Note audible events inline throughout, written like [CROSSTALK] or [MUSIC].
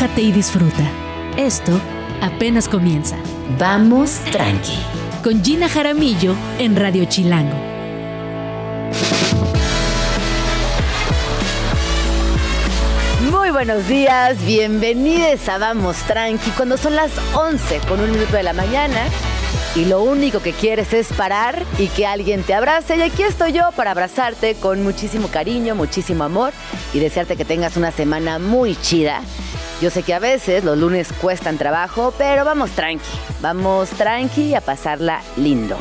relájate y disfruta. Esto apenas comienza. Vamos tranqui. Con Gina Jaramillo en Radio Chilango. Muy buenos días, bienvenidos a Vamos Tranqui cuando son las 11 con un minuto de la mañana y lo único que quieres es parar y que alguien te abrace. Y aquí estoy yo para abrazarte con muchísimo cariño, muchísimo amor y desearte que tengas una semana muy chida. Yo sé que a veces los lunes cuestan trabajo, pero vamos tranqui, vamos tranqui a pasarla lindo.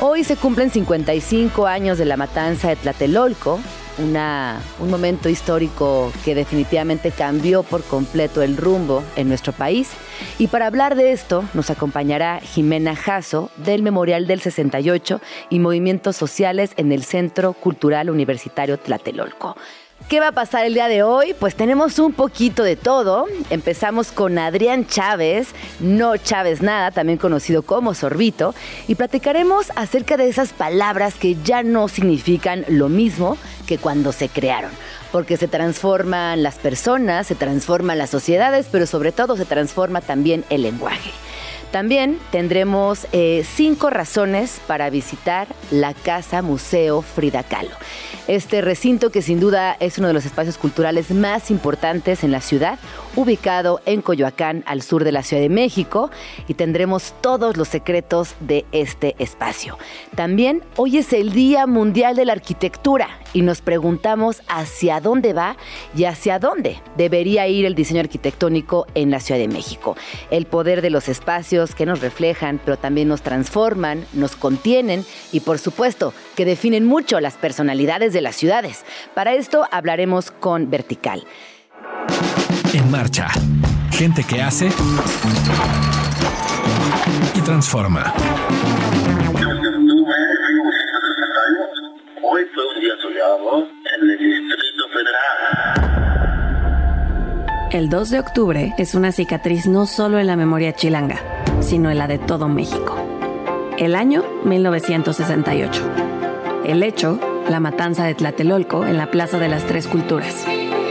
Hoy se cumplen 55 años de la matanza de Tlatelolco, un momento histórico que definitivamente cambió por completo el rumbo en nuestro país. Y para hablar de esto nos acompañará Jimena Jasso del Memorial del 68 y Movimientos Sociales en el Centro Cultural Universitario Tlatelolco. ¿Qué va a pasar el día de hoy? Pues tenemos un poquito de todo. Empezamos con Adrián Chávez, no Chávez nada, también conocido como Sorbito, y platicaremos acerca de esas palabras que ya no significan lo mismo que cuando se crearon, porque se transforman las personas, se transforman las sociedades, pero sobre todo se transforma también el lenguaje. También tendremos eh, cinco razones para visitar la Casa Museo Frida Kahlo. Este recinto que sin duda es uno de los espacios culturales más importantes en la ciudad, ubicado en Coyoacán, al sur de la Ciudad de México, y tendremos todos los secretos de este espacio. También hoy es el Día Mundial de la Arquitectura y nos preguntamos hacia dónde va y hacia dónde debería ir el diseño arquitectónico en la Ciudad de México. El poder de los espacios que nos reflejan, pero también nos transforman, nos contienen y por supuesto que definen mucho las personalidades de las ciudades. Para esto hablaremos con Vertical. En marcha. Gente que hace y transforma. El. El 2 de octubre es una cicatriz no solo en la memoria chilanga, sino en la de todo México. El año 1968. El hecho, la matanza de Tlatelolco en la Plaza de las Tres Culturas.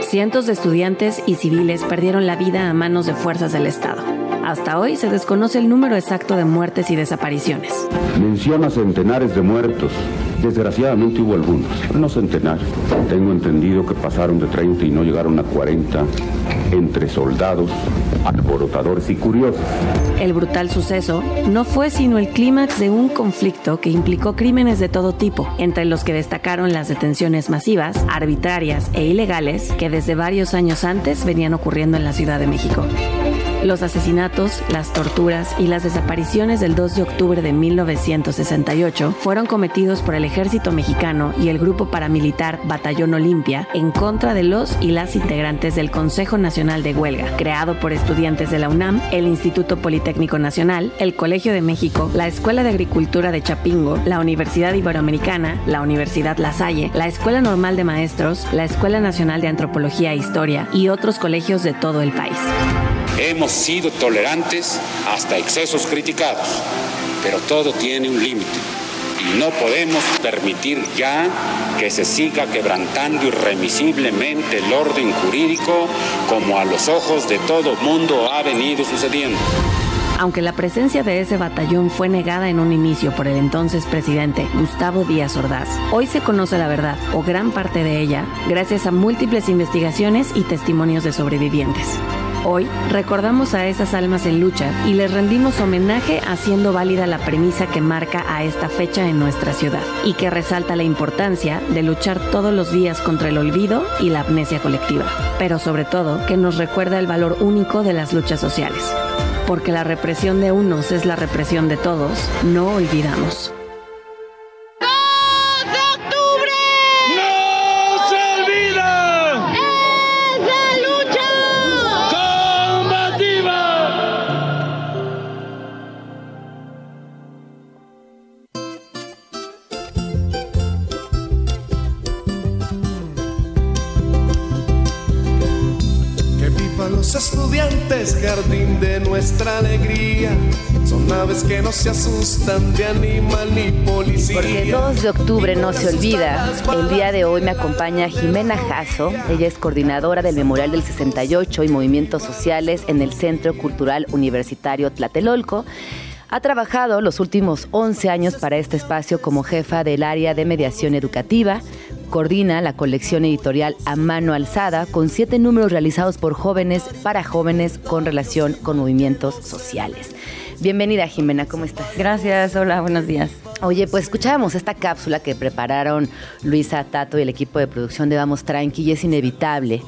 Cientos de estudiantes y civiles perdieron la vida a manos de fuerzas del Estado. Hasta hoy se desconoce el número exacto de muertes y desapariciones. Menciona centenares de muertos. Desgraciadamente hubo algunos, no centenares. Tengo entendido que pasaron de 30 y no llegaron a 40 entre soldados, alborotadores y curiosos. El brutal suceso no fue sino el clímax de un conflicto que implicó crímenes de todo tipo, entre los que destacaron las detenciones masivas, arbitrarias e ilegales que desde varios años antes venían ocurriendo en la Ciudad de México. Los asesinatos, las torturas y las desapariciones del 2 de octubre de 1968 fueron cometidos por el ejército mexicano y el grupo paramilitar Batallón Olimpia en contra de los y las integrantes del Consejo Nacional de Huelga, creado por estudiantes de la UNAM, el Instituto Politécnico Nacional, el Colegio de México, la Escuela de Agricultura de Chapingo, la Universidad Iberoamericana, la Universidad La Salle, la Escuela Normal de Maestros, la Escuela Nacional de Antropología e Historia y otros colegios de todo el país. Sido tolerantes hasta excesos criticados, pero todo tiene un límite y no podemos permitir ya que se siga quebrantando irremisiblemente el orden jurídico como a los ojos de todo mundo ha venido sucediendo. Aunque la presencia de ese batallón fue negada en un inicio por el entonces presidente Gustavo Díaz Ordaz, hoy se conoce la verdad, o gran parte de ella, gracias a múltiples investigaciones y testimonios de sobrevivientes. Hoy recordamos a esas almas en lucha y les rendimos homenaje haciendo válida la premisa que marca a esta fecha en nuestra ciudad y que resalta la importancia de luchar todos los días contra el olvido y la amnesia colectiva, pero sobre todo que nos recuerda el valor único de las luchas sociales. Porque la represión de unos es la represión de todos, no olvidamos. Estudiantes, jardín de nuestra alegría. Son aves que no se asustan de animal ni policía. Porque 2 de octubre no se olvida. El día de hoy me acompaña Jimena Jasso. Ella es coordinadora del Memorial del 68 y Movimientos Sociales en el Centro Cultural Universitario Tlatelolco. Ha trabajado los últimos 11 años para este espacio como jefa del área de mediación educativa. Coordina la colección editorial A Mano Alzada con siete números realizados por jóvenes para jóvenes con relación con movimientos sociales. Bienvenida Jimena, ¿cómo estás? Gracias, hola, buenos días. Oye, pues escuchábamos esta cápsula que prepararon Luisa Tato y el equipo de producción de Vamos Tranqui y es inevitable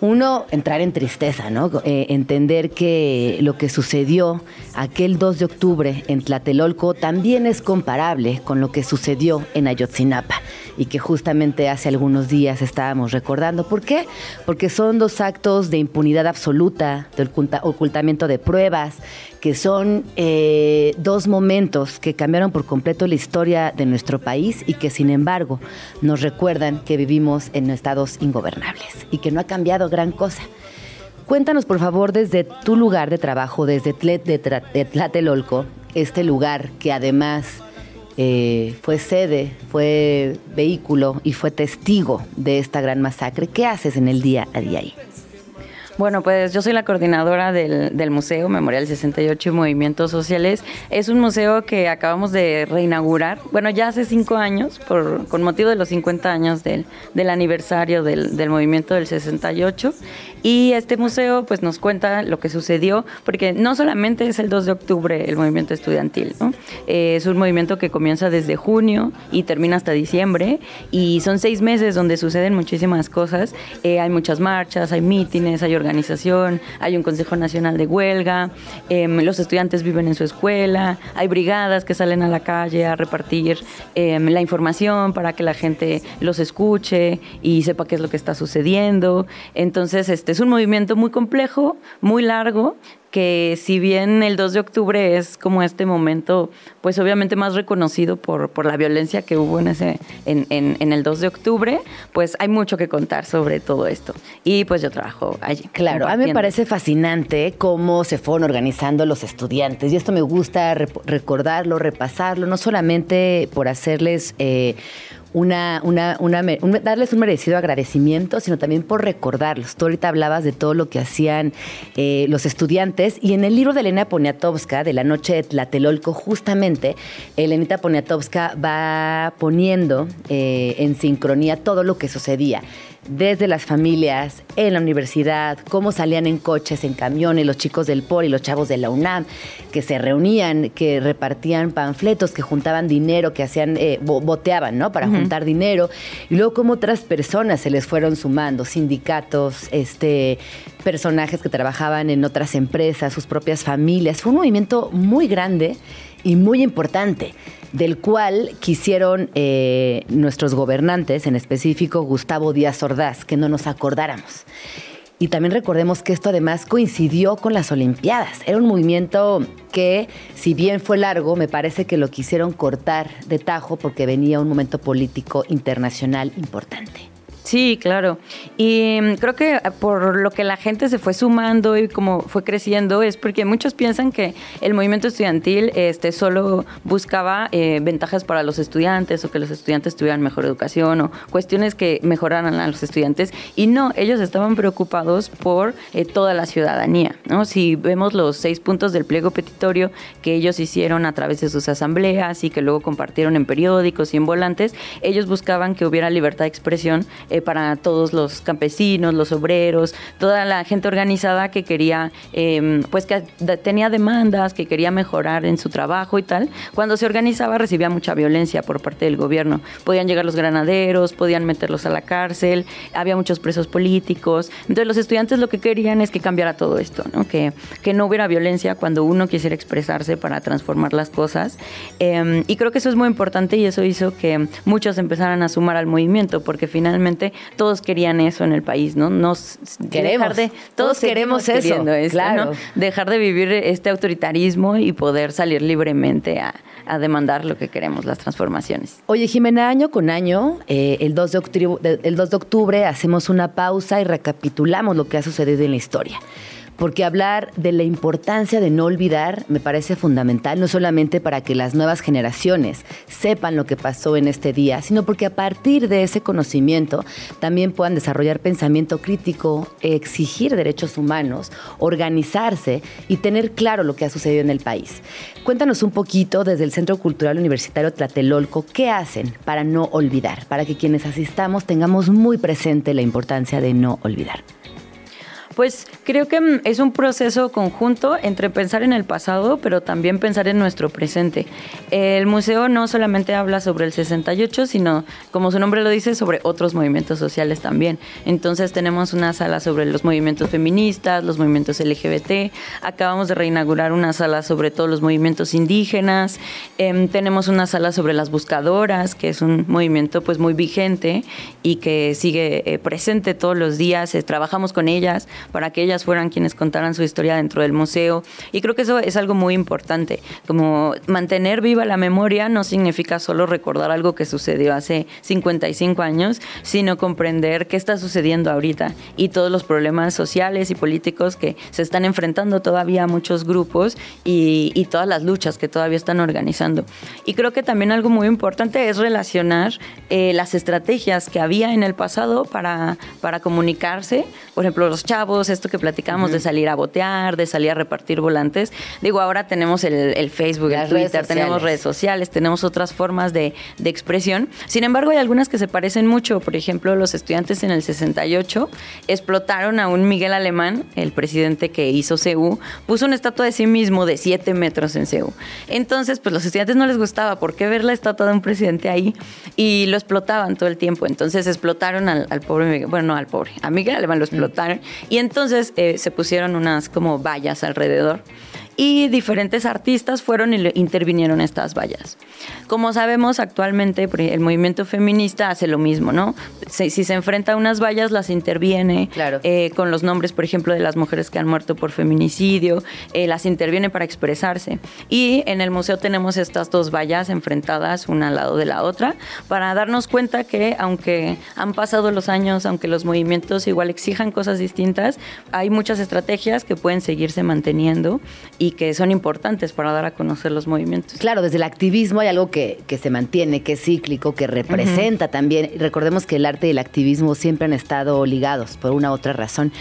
uno, entrar en tristeza, ¿no? Eh, entender que lo que sucedió aquel 2 de octubre en Tlatelolco también es comparable con lo que sucedió en Ayotzinapa y que justamente hace algunos días estábamos recordando. ¿Por qué? Porque son dos actos de impunidad absoluta, de ocultamiento de pruebas, que son eh, dos momentos que cambiaron por completo la historia de nuestro país y que sin embargo nos recuerdan que vivimos en estados ingobernables y que no ha cambiado gran cosa. Cuéntanos por favor desde tu lugar de trabajo, desde Tlatelolco, este lugar que además eh, fue sede, fue vehículo y fue testigo de esta gran masacre. ¿Qué haces en el día a día ahí? Bueno, pues yo soy la coordinadora del, Museo Memorial 68 y Movimientos Sociales. Es un museo que acabamos de reinaugurar, bueno, ya hace cinco años, por, con motivo de los 50 años del, aniversario del, del movimiento del 68. Y este museo pues nos cuenta lo que sucedió, porque no solamente es el 2 de octubre el movimiento estudiantil, ¿no? Eh, es un movimiento que comienza desde junio y termina hasta diciembre, y son seis meses donde suceden muchísimas cosas. Eh, hay muchas marchas, hay mítines, hay organización, hay un Consejo Nacional de Huelga, em, los estudiantes viven en su escuela, hay brigadas que salen a la calle a repartir em, la información para que la gente los escuche y sepa qué es lo que está sucediendo. Entonces, este, es un movimiento muy complejo, muy largo, que si bien el 2 de octubre es como este momento, pues obviamente más reconocido por, por la violencia que hubo en, ese, en, en, el 2 de octubre, pues hay mucho que contar sobre todo esto. Y pues yo trabajo allí. Claro, a mí me parece fascinante cómo se fueron organizando los estudiantes y esto me gusta recordarlo, repasarlo, no solamente por hacerles... Eh, una, una, una, darles un merecido agradecimiento, sino también por recordarlos. Tú ahorita hablabas de todo lo que hacían eh, los estudiantes y en el libro de Elena Poniatowska, de la noche de Tlatelolco, justamente, Elenita Poniatowska va poniendo eh, en sincronía todo lo que sucedía desde las familias, en la universidad, cómo salían en coches, en camiones, los chicos del POR y los chavos de la UNAM, que se reunían, que repartían panfletos, que juntaban dinero, que hacían, eh, boteaban, ¿no? Para juntar dinero. Y luego cómo otras personas se les fueron sumando, sindicatos, este, personajes que trabajaban en otras empresas, sus propias familias. Fue un movimiento muy grande y muy importante del cual quisieron eh, nuestros gobernantes, en específico Gustavo Díaz Ordaz, que no nos acordáramos. Y también recordemos que esto además coincidió con las Olimpiadas. Era un movimiento que, si bien fue largo, me parece que lo quisieron cortar de tajo porque venía un momento político internacional importante. Sí, claro. Y mm, creo que por lo que la gente se fue sumando y como fue creciendo es porque muchos piensan que el movimiento estudiantil este, solo buscaba eh, ventajas para los estudiantes o que los estudiantes tuvieran mejor educación o cuestiones que mejoraran a los estudiantes. Y no, ellos estaban preocupados por eh, toda la ciudadanía. ¿no? Si vemos los seis puntos del pliego petitorio que ellos hicieron a través de sus asambleas y que luego compartieron en periódicos y en volantes, ellos buscaban que hubiera libertad de expresión. Eh, eh, para todos los campesinos, los obreros, toda la gente organizada que quería, em, pues que tenía demandas, que quería mejorar en su trabajo y tal. Cuando se organizaba recibía mucha violencia por parte del gobierno. Podían llegar los granaderos, podían meterlos a la cárcel, había muchos presos políticos. Entonces los estudiantes lo que querían es que cambiara todo esto, ¿no? Que, que no hubiera violencia cuando uno quisiera expresarse para transformar las cosas. Em, y creo que eso es muy importante y eso hizo que muchos empezaran a sumar al movimiento, porque finalmente todos querían eso en el país, ¿no? Nos queremos, de, todos, queremos eso, claro. Dejar de vivir este autoritarismo y poder salir libremente a, a demandar lo que queremos, las transformaciones. Oye, Jimena, año con año, eh, el, 2 de octubre, el 2 de octubre hacemos una pausa y recapitulamos lo que ha sucedido en la historia porque hablar de la importancia de no olvidar me parece fundamental, no solamente para que las nuevas generaciones sepan lo que pasó en este día, sino porque a partir de ese conocimiento también puedan desarrollar pensamiento crítico, exigir derechos humanos, organizarse y tener claro lo que ha sucedido en el país. Cuéntanos un poquito desde el Centro Cultural Universitario Tlatelolco, ¿qué hacen para no olvidar? Para que quienes asistamos tengamos muy presente la importancia de no olvidar. Pues creo que mm, es un proceso conjunto entre pensar en el pasado, pero también pensar en nuestro presente. El museo no solamente habla sobre el 68, sino, como su nombre lo dice, sobre otros movimientos sociales también. Entonces tenemos una sala sobre los movimientos feministas, los movimientos LGBT, acabamos de reinaugurar una sala sobre todos los movimientos indígenas, em, tenemos una sala sobre las buscadoras, que es un movimiento pues muy vigente y que sigue eh, presente todos los días, eh, trabajamos con ellas para que ellas fueran quienes contaran su historia dentro del museo. Y creo que eso es algo muy importante, como mantener viva la memoria no significa solo recordar algo que sucedió hace 55 años, sino comprender qué está sucediendo ahorita y todos los problemas sociales y políticos que se están enfrentando todavía muchos grupos y, todas las luchas que todavía están organizando. Y creo que también algo muy importante es relacionar eh, las estrategias que había en el pasado para, para comunicarse, por ejemplo, los chavos, esto que platicamos de salir a botear, de salir a repartir volantes. Digo, ahora tenemos el, Facebook, el Twitter, tenemos redes sociales, tenemos otras formas de, de, expresión. Sin embargo, hay algunas que se parecen mucho. Por ejemplo, los estudiantes en el 68 explotaron a un Miguel Alemán, el presidente que hizo CEU, puso una estatua de sí mismo de 7 metros en CEU. Entonces, pues los estudiantes no les gustaba, ¿por qué ver la estatua de un presidente ahí? Y lo explotaban todo el tiempo. Entonces explotaron al, pobre Miguel, bueno, no al pobre, a Miguel Alemán lo explotaron. Y entonces eh, se pusieron unas como vallas alrededor y diferentes artistas fueron y intervinieron estas vallas. Como sabemos, actualmente el movimiento feminista hace lo mismo, ¿no? Si, se enfrenta a unas vallas, las interviene eh, con los nombres, por ejemplo, de las mujeres que han muerto por feminicidio, eh, las interviene para expresarse. Y en el museo tenemos estas dos vallas enfrentadas una al lado de la otra para darnos cuenta que aunque han pasado los años, aunque los movimientos igual exijan cosas distintas, hay muchas estrategias que pueden seguirse manteniendo y y que son importantes para dar a conocer los movimientos. Claro, desde el activismo hay algo que, se mantiene, que es cíclico, que representa también. Recordemos que el arte y el activismo siempre han estado ligados por una u otra razón.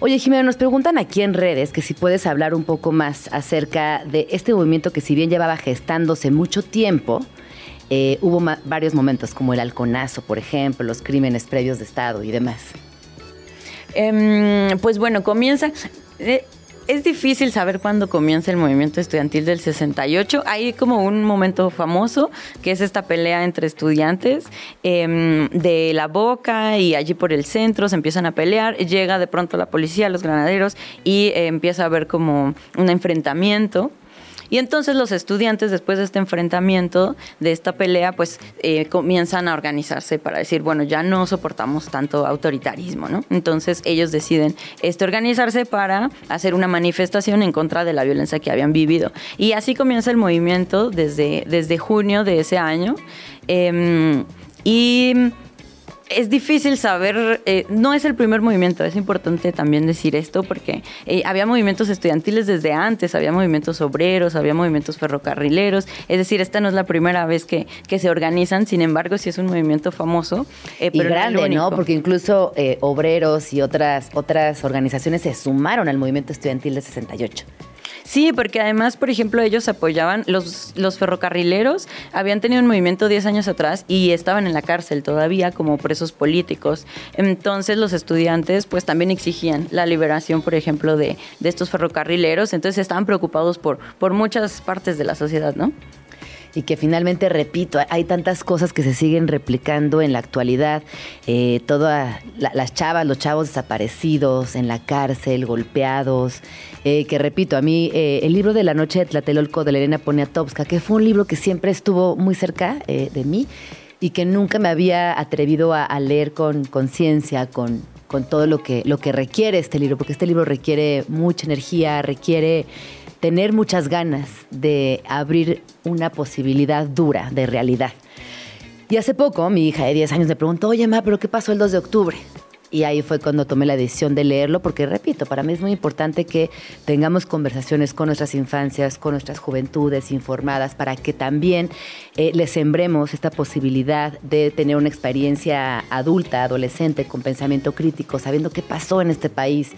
Oye, Jimena, nos preguntan aquí en redes que si puedes hablar un poco más acerca de este movimiento que si bien llevaba gestándose mucho tiempo, eh, hubo varios momentos como el halconazo, por ejemplo, los crímenes previos de Estado y demás. Em, pues bueno, comienza... Eh, es difícil saber cuándo comienza el movimiento estudiantil del 68. Hay como un momento famoso, que es esta pelea entre estudiantes em, de la boca y allí por el centro se empiezan a pelear. Llega de pronto la policía, los granaderos, y eh, empieza a haber como un enfrentamiento y entonces los estudiantes, después de este enfrentamiento, de esta pelea, pues eh, comienzan a organizarse para decir, bueno, ya no soportamos tanto autoritarismo, ¿no? Entonces ellos deciden este, organizarse para hacer una manifestación en contra de la violencia que habían vivido. Y así comienza el movimiento desde, desde junio de ese año. Em, y es difícil saber, eh, no es el primer movimiento, es importante también decir esto porque eh, había movimientos estudiantiles desde antes, había movimientos obreros, había movimientos ferrocarrileros, es decir, esta no es la primera vez que, que se organizan, sin embargo sí es un movimiento famoso. Eh, y grande, ¿no? Porque incluso obreros y otras, otras organizaciones se sumaron al movimiento estudiantil de 68. Sí, porque además, por ejemplo, ellos apoyaban, los, los ferrocarrileros habían tenido un movimiento 10 años atrás y estaban en la cárcel todavía como presos políticos. Entonces los estudiantes pues también exigían la liberación, por ejemplo, de, de estos ferrocarrileros. Entonces estaban preocupados por, por muchas partes de la sociedad, ¿no? Y que finalmente, repito, hay tantas cosas que se siguen replicando en la actualidad. Eh, todas las chavas, los chavos desaparecidos en la cárcel, golpeados. Eh, que repito, a mí eh, el libro de la noche de Tlatelolco de Elena Poniatowska, que fue un libro que siempre estuvo muy cerca de mí y que nunca me había atrevido a, leer con conciencia, con, con todo lo que, lo que requiere este libro, porque este libro requiere mucha energía, requiere tener muchas ganas de abrir una posibilidad dura de realidad. Y hace poco mi hija de 10 años me preguntó, oye, ma, ¿pero qué pasó el 2 de octubre? Y ahí fue cuando tomé la decisión de leerlo, porque repito, para mí es muy importante que tengamos conversaciones con nuestras infancias, con nuestras juventudes informadas, para que también eh, les sembremos esta posibilidad de tener una experiencia adulta, adolescente, con pensamiento crítico, sabiendo qué pasó en este país.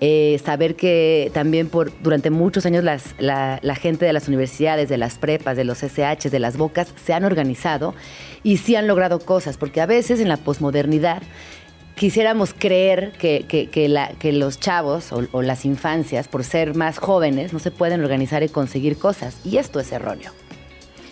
Eh, saber que también por durante muchos años las, la, gente de las universidades, de las prepas, de los SH, de las bocas, se han organizado y sí han logrado cosas, porque a veces en la posmodernidad quisiéramos creer que, que, que, la- que los chavos o, o las infancias, por ser más jóvenes, no se pueden organizar y conseguir cosas. Y esto es erróneo.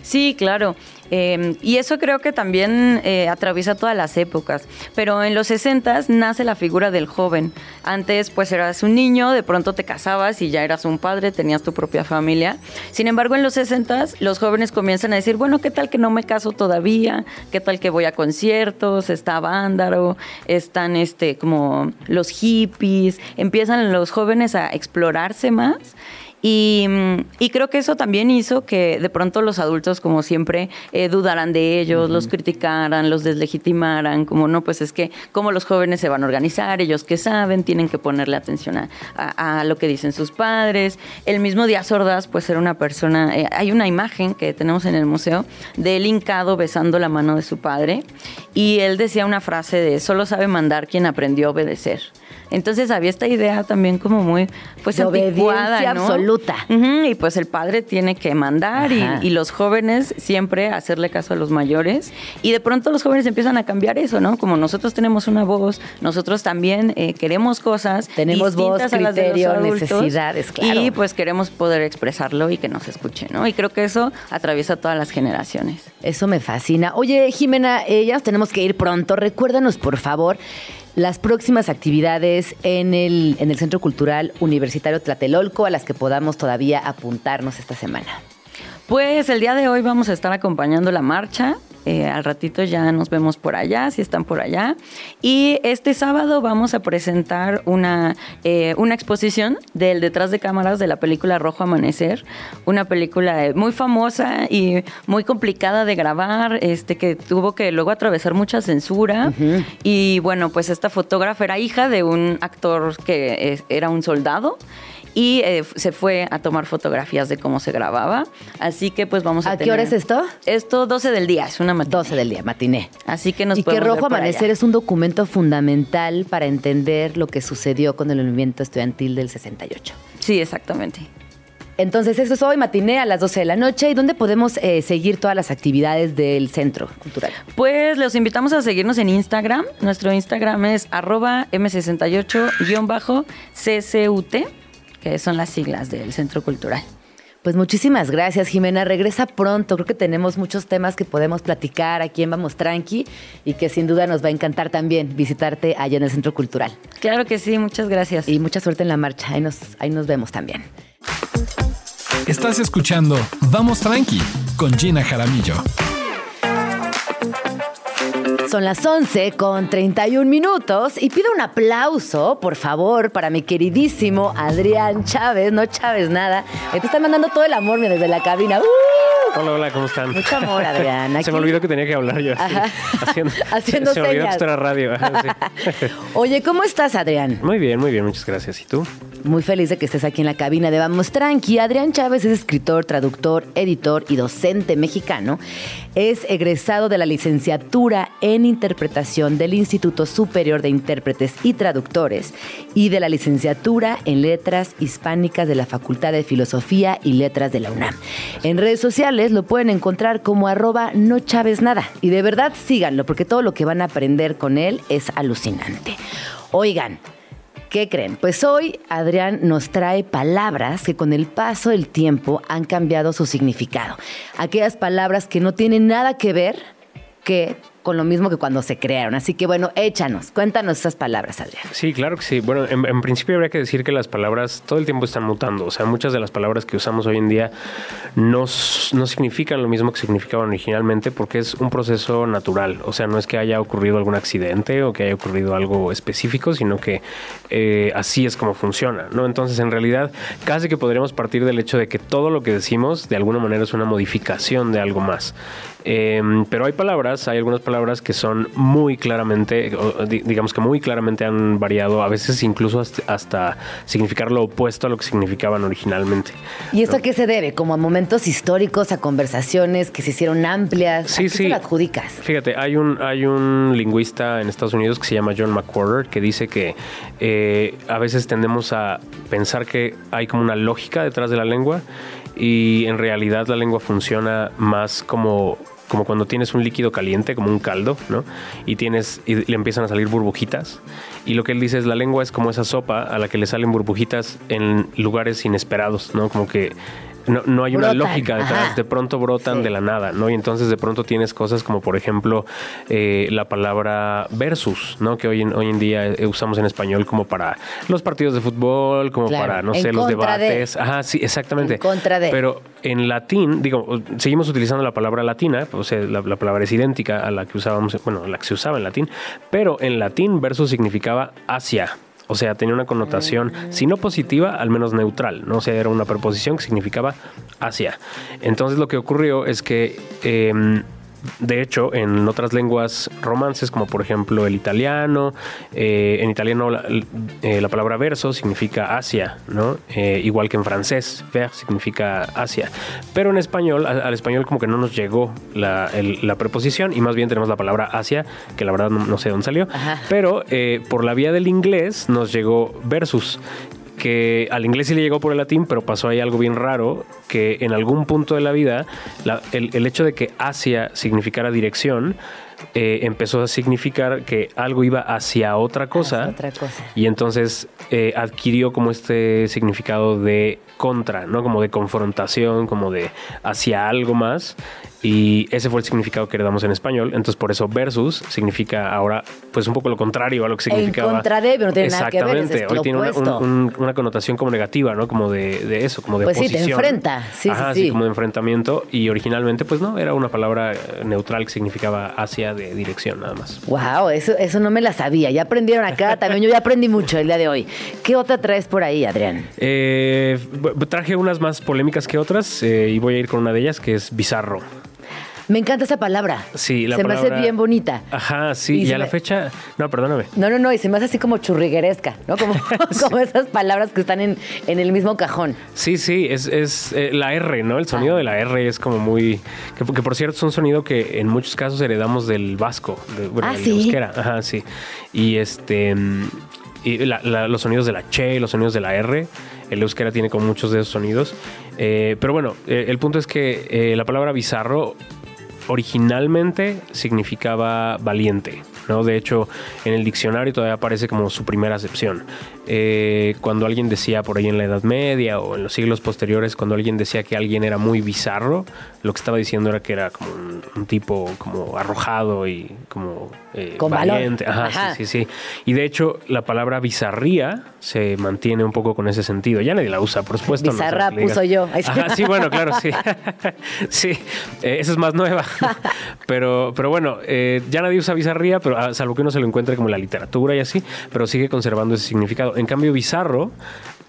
Sí, claro. Eh, y eso creo que también eh, atraviesa todas las épocas. Pero en los 60 nace la figura del joven. Antes, pues eras un niño, de pronto te casabas y ya eras un padre, tenías tu propia familia. Sin embargo, en los 60 los jóvenes comienzan a decir, bueno, ¿qué tal que no me caso todavía? ¿Qué tal que voy a conciertos? Está Vándaro, están este, como los hippies. Empiezan los jóvenes a explorarse más. Y, mm, y creo que eso también hizo que de pronto los adultos, como siempre, eh, dudaran de ellos, los criticaran, los deslegitimaran, como no, pues es que cómo los jóvenes se van a organizar, ellos que saben, tienen que ponerle atención a, a- a lo que dicen sus padres. El mismo Díaz Ordaz, pues era una persona, eh, hay una imagen que tenemos en el museo de él hincado besando la mano de su padre y él decía una frase de solo sabe mandar quien aprendió a obedecer. Entonces había esta idea también como muy pues De anticuada, obediencia ¿no? absoluta. Y pues el padre tiene que mandar y, los jóvenes siempre hacerle caso a los mayores. Y de pronto los jóvenes empiezan a cambiar eso, ¿no? Como nosotros tenemos una voz, nosotros también eh, queremos cosas. Tenemos voz, criterio, adultos, necesidades, claro. Y pues queremos poder expresarlo y que nos escuchen, ¿no? Y creo que eso atraviesa todas las generaciones. Eso me fascina. Oye, Jimena, eh, ya nos tenemos que ir pronto. Recuérdanos, por favor, las próximas actividades en el, en el Centro Cultural Universitario Tlatelolco a las que podamos todavía apuntarnos esta semana. Pues el día de hoy vamos a estar acompañando la marcha. Eh, al ratito ya nos vemos por allá, si están por allá. Y este sábado vamos a presentar una, eh, una exposición del detrás de cámaras de la película Rojo Amanecer. Una película eh, muy famosa y muy complicada de grabar, este, que tuvo que luego atravesar mucha censura. Y bueno, pues esta fotógrafa era hija de un actor que era un soldado y eh, se fue a tomar fotografías de cómo se grababa. Así que pues vamos a ¿A qué hora es esto? Esto 12 del día, es una matiné. 12 del día, matiné. Así que nos y que Rojo Amanecer es un documento fundamental para entender lo que sucedió con el movimiento estudiantil del 68. Sí, exactamente. Entonces, eso es hoy, matiné a las 12 de la noche. ¿Y dónde podemos eh, seguir todas las actividades del Centro Cultural? Pues los invitamos a seguirnos en Instagram. Nuestro Instagram es arroba m68-ccut, que son las siglas del Centro Cultural. Pues muchísimas gracias, Jimena. Regresa pronto. Creo que tenemos muchos temas que podemos platicar aquí en Vamos Tranqui y que sin duda nos va a encantar también visitarte allá en el Centro Cultural. Claro que sí, muchas gracias. Y mucha suerte en la marcha. Ahí nos, ahí nos vemos también. Estás escuchando Vamos Tranqui con Gina Jaramillo. Son las 11 con 31 minutos y pido un aplauso, por favor, para mi queridísimo Adrián Chávez. No Chávez, nada. Ahí te están mandando todo el amor desde la cabina. ¡Uh! Hola, hola, ¿cómo están? Mucho amor, Adrián. [LAUGHS] Se me olvidó que tenía que hablar yo. Ajá. Haciendo, [LAUGHS] Haciendo se me olvidó que esto era radio. sí. [LAUGHS] Oye, ¿cómo estás, Adrián? Muy bien, muy bien, muchas gracias. ¿Y tú? Muy feliz de que estés aquí en la cabina de Vamos Tranqui. Adrián Chávez es escritor, traductor, editor y docente mexicano. Es egresado de la licenciatura en interpretación del Instituto Superior de Intérpretes y Traductores y de la licenciatura en letras hispánicas de la Facultad de Filosofía y Letras de la UNAM. En redes sociales lo pueden encontrar como arroba no Chávez nada. Y de verdad síganlo porque todo lo que van a aprender con él es alucinante. Oigan, ¿Qué creen? Pues hoy Adrián nos trae palabras que con el paso del tiempo han cambiado su significado. Aquellas palabras que no tienen nada que ver que con lo mismo que cuando se crearon. Así que bueno, échanos, cuéntanos esas palabras, Adrián. Sí, claro que sí. Bueno, en, principio habría que decir que las palabras todo el tiempo están mutando. O sea, muchas de las palabras que usamos hoy en día no, no significan lo mismo que significaban originalmente porque es un proceso natural. O sea, no es que haya ocurrido algún accidente o que haya ocurrido algo específico, sino que eh, así es como funciona, ¿no? Entonces, en realidad, casi que podríamos partir del hecho de que todo lo que decimos de alguna manera es una modificación de algo más. Eh, pero hay palabras, hay algunas palabras que son muy claramente, digamos que muy claramente han variado, a veces incluso hasta, significar lo opuesto a lo que significaban originalmente. ¿Y esto a qué se debe? ¿Como a momentos históricos, a conversaciones que se hicieron amplias? ¿A Sí, qué sí. se lo adjudicas? Fíjate, hay un, hay un lingüista en Estados Unidos que se llama John McWhorter que dice que eh, a veces tendemos a pensar que hay como una lógica detrás de la lengua y en realidad la lengua funciona más como como cuando tienes un líquido caliente, como un caldo, ¿no? Y tienes y le empiezan a salir burbujitas. Y lo que él dice es la lengua es como esa sopa a la que le salen burbujitas en lugares inesperados, ¿no? Como que no, no hay una lógica detrás, ajá. de pronto brotan Sí. de la nada, ¿no? Y entonces de pronto tienes cosas como, por ejemplo, eh, la palabra versus, ¿no? Que hoy en, hoy en día eh, usamos en español como para los partidos de fútbol, como Claro, para, no en sé, los contra de. debates. Ajá, sí, exactamente. En contra de. Pero en latín, digo, seguimos utilizando la palabra latina, o sea, la, la palabra es idéntica a la que usábamos, bueno, a la que se usaba en latín, pero en latín versus significaba hacia. O sea, tenía una connotación, si no positiva, al menos neutral, ¿no? O sea, era una preposición que significaba hacia. Entonces lo que ocurrió es que, em, de hecho, en otras lenguas romances, como por ejemplo el italiano, eh, en italiano la, eh, la palabra verso significa hacia, ¿no? Eh, igual que en francés, vers significa hacia. Pero en español, al, al español como que no nos llegó la, el- la preposición y más bien tenemos la palabra hacia, que la verdad no, no sé dónde salió. Ajá. Pero por la vía del inglés nos llegó versus que al inglés sí le llegó por el latín, pero pasó ahí algo bien raro, que en algún punto de la vida la- el, el hecho de que hacia significara dirección eh, empezó a significar que algo iba hacia otra cosa. Hacia otra cosa. Y entonces eh, adquirió como este significado de contra, ¿no? Como de confrontación, como de hacia algo más. Y ese fue el significado que heredamos en español. Entonces, por eso versus significa ahora, pues un poco lo contrario a lo que significaba. contra de, pero no tiene nada que ver, Exactamente. Hoy tiene una, opuesto. un- un- una connotación como negativa, ¿no? Como de, de eso, como de Pues sí, te enfrenta. Sí, sí, Ajá, sí. como de enfrentamiento. Y originalmente, pues no, era una palabra eh, neutral que significaba hacia de dirección, nada más. Wow, eso, eso no me la sabía. Ya aprendieron acá [LAUGHS] también. Yo ya aprendí mucho el día de hoy. ¿Qué otra traes por ahí, Adrián? Eh, traje unas más polémicas que otras eh, y voy a ir con una de ellas que es bizarro. Me encanta esa palabra. Sí, la Se me hace palabra- bien bonita. Ajá, sí, Y a la fecha. No, perdóname. No, no, no, y se me hace así como churrigueresca, ¿no? Como, [LAUGHS] como esas palabras que están en, en el mismo cajón. Sí, sí, es, es eh, la R, ¿no? El sonido de la R es como muy. Que, que por cierto es un sonido que en muchos casos heredamos del vasco, de, bueno, Ah, del ¿sí? euskera. Ajá, sí. Y este. Y la- la- los sonidos de la che, los sonidos de la R. El euskera tiene como muchos de esos sonidos. Eh, pero bueno, eh, el punto es que eh, la palabra bizarro originalmente significaba valiente. ¿no? De hecho, en el diccionario todavía aparece como su primera acepción. Eh, cuando alguien decía por ahí en la Edad Media o en los siglos posteriores, cuando alguien decía que alguien era muy bizarro, lo que estaba diciendo era que era como un, un tipo como arrojado y como eh, Con valor. valiente. Ajá, Ajá. Sí, sí, sí. Y de hecho, la palabra bizarría se mantiene un poco con ese sentido. Ya nadie la usa, por supuesto. Bizarra puso yo. Ajá, sí, [LAUGHS] bueno, claro, sí. [LAUGHS] sí, eh, esa es más nueva. [LAUGHS] pero, pero bueno, eh, ya nadie usa bizarría, pero ah, salvo que uno se lo encuentre como en la literatura y así, pero sigue conservando ese significado. En cambio, bizarro,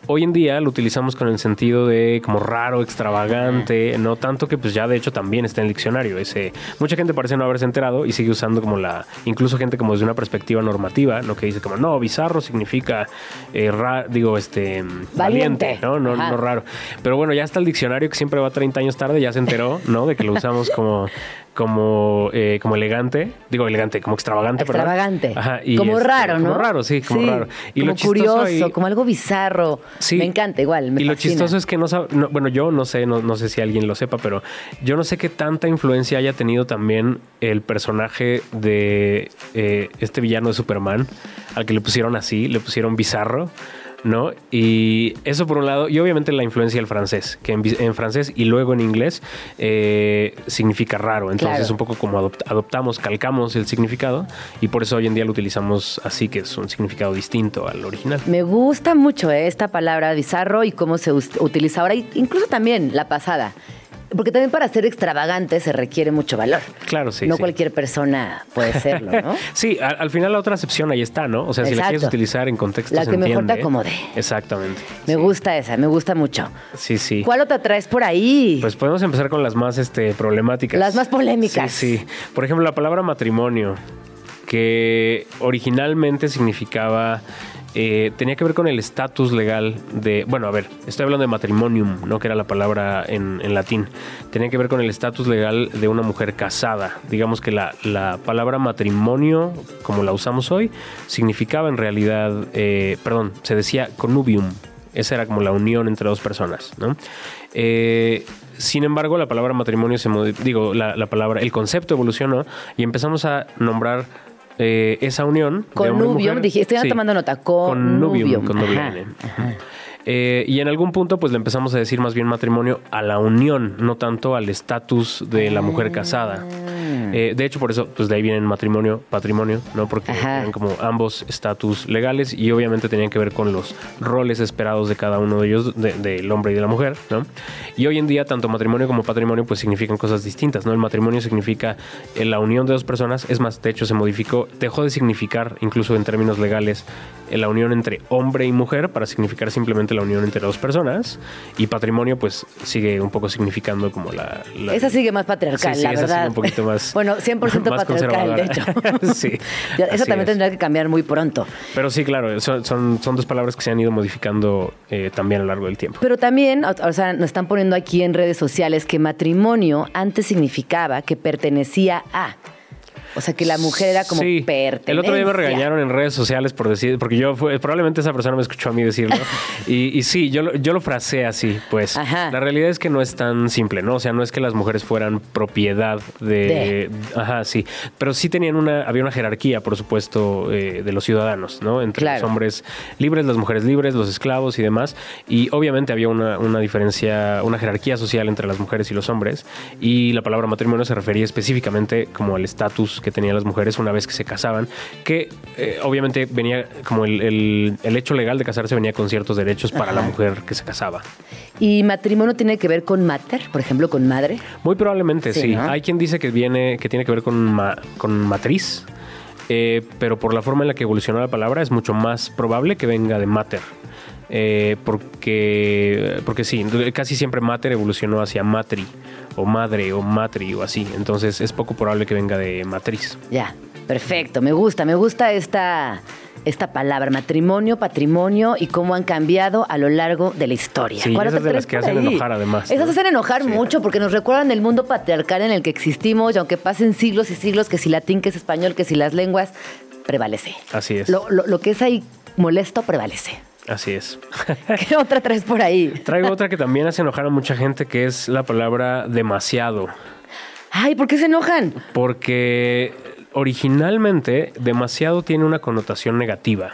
hoy en día lo utilizamos con el sentido de como raro, extravagante, no tanto que pues ya de hecho también está en el diccionario. Ese, mucha gente parece no haberse enterado y sigue usando como la, incluso gente como desde una perspectiva normativa, ¿no? Que dice como, no, bizarro significa, eh, ra- digo, este, Valiente. valiente, ¿no? No, no raro. Pero bueno, ya está el diccionario que siempre va 30 años tarde, ya se enteró, ¿no? De que lo usamos como, como, eh, como elegante, digo elegante, como extravagante. Extravagante. Ajá, y como este, raro, ¿no? Como raro, sí, como raro. Y como lo chistoso como algo bizarro. Sí. Me encanta igual, me y lo chistoso es que no, no- bueno, yo no sé, no, no sé si alguien lo sepa, pero yo no sé qué tanta influencia haya tenido también el personaje de eh, este villano de Superman, al que le pusieron así, le pusieron bizarro. ¿No? Y eso por un lado, y obviamente la influencia del francés, que en, en francés y luego en inglés eh, significa raro. Entonces Claro. es un poco como adopt- adoptamos, calcamos el significado y por eso hoy en día lo utilizamos así, que es un significado distinto al original. Me gusta mucho eh, esta palabra bizarro y cómo se utiliza ahora, incluso también la pasada. Porque también para ser extravagante se requiere mucho valor. Claro, sí. no sí. cualquier persona puede serlo, ¿no? [LAUGHS] Sí, al, al final la otra acepción ahí está, ¿no? O sea, si la quieres utilizar en contexto La se que mejor te acomode. Exactamente. Me gusta esa, me gusta mucho. Sí, sí. ¿Cuál otra traes por ahí? Pues podemos empezar con las más este, problemáticas. Las más polémicas. Sí, sí. Por ejemplo, la palabra matrimonio, que originalmente significaba. Eh, tenía que ver con el estatus legal de. Bueno, a ver, estoy hablando de matrimonium, ¿no? Que era la palabra en, latín. Tenía que ver con el estatus legal de una mujer casada. Digamos que la, la palabra matrimonio, como la usamos hoy, significaba en realidad. eh, perdón, se decía connubium. Esa era como la unión entre dos personas, ¿no? Eh, sin embargo, la palabra matrimonio se digo, la palabra, el concepto evolucionó y empezamos a nombrar eh, esa unión. Connubium, mujer. dije, estoy Sí. tomando nota. Con doble Ajá, N. Eh, y en algún punto, pues le empezamos a decir más bien matrimonio a la unión, no tanto al estatus de la mujer casada. Eh, de hecho, por eso, pues de ahí vienen matrimonio, patrimonio, ¿no? Porque Ajá. eran como ambos estatus legales y obviamente tenían que ver con los roles esperados de cada uno de ellos, de- del hombre y de la mujer, ¿no? Y hoy en día, tanto matrimonio como patrimonio, pues significan cosas distintas, ¿no? El matrimonio significa eh, la unión de dos personas, es más, de hecho se modificó, dejó de significar, incluso en términos legales, eh, la unión entre hombre y mujer para significar simplemente la unión entre dos personas y patrimonio, pues sigue un poco significando como la... la- Esa sigue más patriarcal, Sí, sí, la esa sigue verdad. un poquito más- [LAUGHS] bueno, 100% [LAUGHS] más patriarcal, de hecho. [LAUGHS] Sí, Eso también es. tendrá que cambiar muy pronto. Pero sí, claro, son, son, son dos palabras que se han ido modificando eh, también a lo largo del tiempo. Pero también, o, o sea, nos están poniendo aquí en redes sociales que matrimonio antes significaba que pertenecía a. O sea, que la mujer era como Sí, pertenencia. El otro día me regañaron en redes sociales por decir, porque yo fue, probablemente esa persona me escuchó a mí decirlo. [LAUGHS] y, y sí, yo lo, yo lo fraseé así, pues. Ajá. La realidad es que no es tan simple, ¿no? O sea, no es que las mujeres fueran propiedad de. Ajá, sí. Pero sí tenían una, había una jerarquía, por supuesto, eh, de los ciudadanos, ¿no? Entre Claro. los hombres libres, las mujeres libres, los esclavos y demás. Y obviamente había una, una diferencia, una jerarquía social entre las mujeres y los hombres. Y la palabra matrimonio se refería específicamente como al estatus que tenían las mujeres una vez que se casaban, que eh, obviamente venía como el, el- el hecho legal de casarse venía con ciertos derechos para la mujer que se casaba. ¿Y matrimonio tiene que ver con mater, por ejemplo, con madre? Muy probablemente, Sí, sí. ¿no? Hay quien dice que viene, que tiene que ver con, ma- con matriz, eh, pero por la forma en la que evolucionó la palabra es mucho más probable que venga de mater. Eh, porque, porque sí, casi siempre mater evolucionó hacia matri, o madre, o matri, o así. Entonces es poco probable que venga de matriz. Ya, perfecto. Me gusta, me gusta esta, esta palabra, matrimonio, patrimonio y cómo han cambiado a lo largo de la historia. Sí, ¿Cuál esas de las que hacen ahí? enojar, además, Esas ¿no? hacen enojar Sí. mucho porque nos recuerdan el mundo patriarcal en el que existimos y aunque pasen siglos y siglos, que si latín, que si español, que si las lenguas, prevalece. Así es. Lo, lo- lo que es ahí molesto prevalece. Así es. [LAUGHS] ¿Qué otra traes por ahí? Traigo otra que también hace enojar a mucha gente, que es la palabra demasiado. Ay, ¿por qué se enojan? Porque originalmente demasiado tiene una connotación negativa.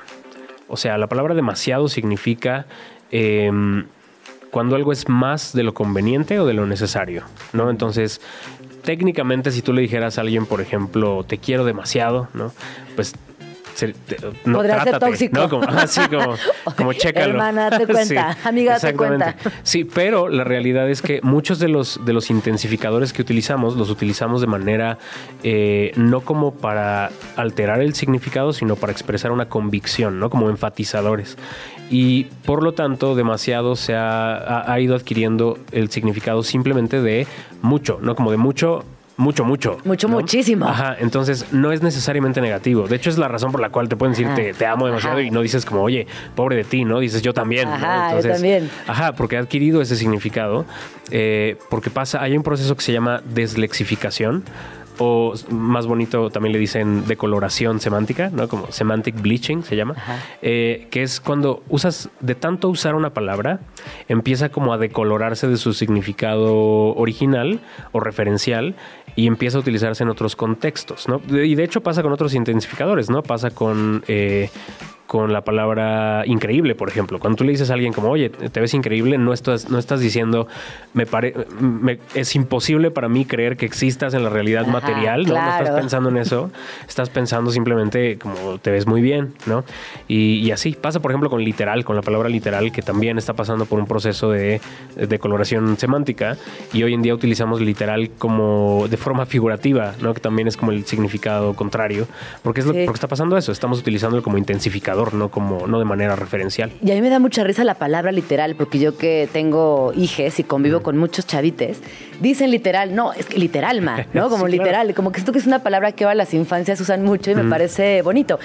O sea, la palabra demasiado significa em, cuando algo es más de lo conveniente o de lo necesario, ¿no? Entonces, técnicamente si tú le dijeras a alguien, por ejemplo, te quiero demasiado, ¿no? Pues... se- te- no, Podría ser tóxico. ¿no? Como, así como, [LAUGHS] como chécalo. Hermana, date [LAUGHS] cuenta. Amiga, date exactamente. cuenta. Sí, pero la realidad es que muchos de los, de los intensificadores que utilizamos los utilizamos de manera eh, no como para alterar el significado, sino para expresar una convicción, ¿no? Como enfatizadores. Y por lo tanto, demasiado se ha, ha- ha ido adquiriendo el significado simplemente de mucho, ¿no? Como de mucho. Mucho, mucho. Mucho, ¿no? muchísimo. Ajá, entonces no es necesariamente negativo. De hecho, es la razón por la cual te pueden decir Ajá. te, te amo demasiado Ajá. y no dices como, oye, pobre de ti, ¿no? Dices yo también. ¿no? Ajá, yo también. Ajá, porque ha adquirido ese significado, eh, porque pasa, hay un proceso que se llama deslexificación, o más bonito también le dicen decoloración semántica, ¿no? Como semantic bleaching se llama, eh, que es cuando usas, de tanto usar una palabra, empieza como a decolorarse de su significado original o referencial y empieza a utilizarse en otros contextos, ¿no? Y de hecho pasa con otros intensificadores, ¿no? Pasa con... eh, con la palabra increíble, por ejemplo. Cuando tú le dices a alguien como, oye, te ves increíble, no estás, no estás diciendo, me, pare, me- es imposible para mí creer que existas en la realidad Ajá, material, ¿no? No claro. estás pensando en eso, estás pensando simplemente como te ves muy bien, ¿no? Y, y así pasa, por ejemplo, con literal, con la palabra literal, que también está pasando por un proceso de, de coloración semántica y hoy en día utilizamos literal como de forma figurativa, ¿no? Que también es como el significado contrario, porque es lo Sí. porque está pasando eso, estamos utilizándolo como no como no de manera referencial. Y a mí me da mucha risa la palabra literal, porque yo que tengo hijes y convivo con muchos chavites, dicen literal, no, es que literal, ma, [LAUGHS] ¿no? Como Sí, claro. literal, como que esto que es una palabra que ahora las infancias usan mucho y me parece bonito.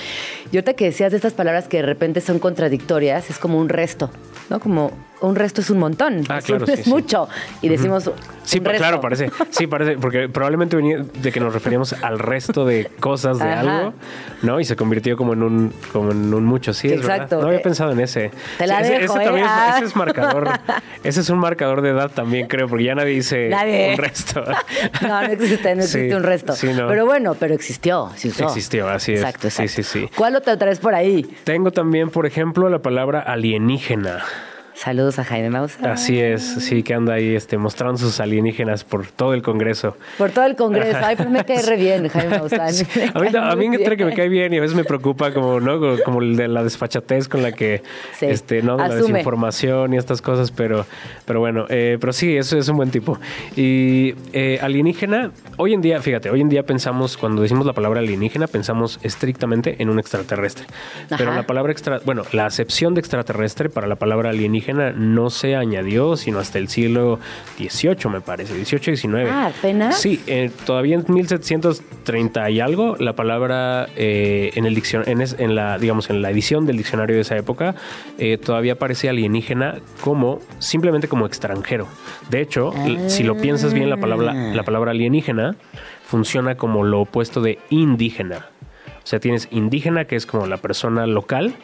Y ahorita que decías de estas palabras que de repente son contradictorias, es como un resto, ¿no? Como un resto es un montón, Ah, es, claro, [LAUGHS] un- sí, es sí. mucho. Y decimos, Sí, resto. claro, parece. Sí, parece, porque probablemente venía de que nos referíamos al resto de cosas de Ajá. algo, ¿no? Y se convirtió como en un, como en un mucho, sí, es Exacto. verdad. No había Eh, pensado en ese. te la Sí, ese, dejo, ese ¿eh? también es- Ah. ese es marcador, [LAUGHS] ese es un marcador de edad también, creo, porque ya nadie dice Nadie. un resto. [LAUGHS] No, no existe, no existe Sí, un resto. sí, no. Pero bueno, pero existió, sí usó. Existió, así es. Exacto, Sí, exacto. sí, sí. ¿Cuál otra traes por ahí? Tengo también, por ejemplo, la palabra alienígena. Saludos a Jaime Maussan. Así es, sí, que anda ahí este, mostrando sus alienígenas por todo el Congreso. Por todo el Congreso. Ay, pero me cae re bien, [LAUGHS] Jaime Maussan. A mí, a mí entre que me cae bien y a veces me preocupa como, ¿no? Como, de la desfachatez con la que, Sí, este, ¿no? De la asume. desinformación y estas cosas, pero, pero bueno, eh, pero sí, eso es un buen tipo. Y eh, alienígena, hoy en día, fíjate, hoy en día pensamos, cuando decimos la palabra alienígena, pensamos estrictamente en un extraterrestre. Pero Ajá. la palabra extra, bueno, la acepción de extraterrestre para la palabra alienígena no se añadió sino hasta el siglo XVIII, me parece, 18, 19. Ah, ¿apenas? Sí, eh, todavía en 1730 y algo, la palabra eh, en el diccion- en, es- en la, digamos, en la edición del diccionario de esa época, eh, todavía aparece alienígena como simplemente como extranjero. De hecho, si lo piensas bien, la palabra, la palabra alienígena funciona como lo opuesto de indígena. O sea, tienes indígena, que es como la persona local,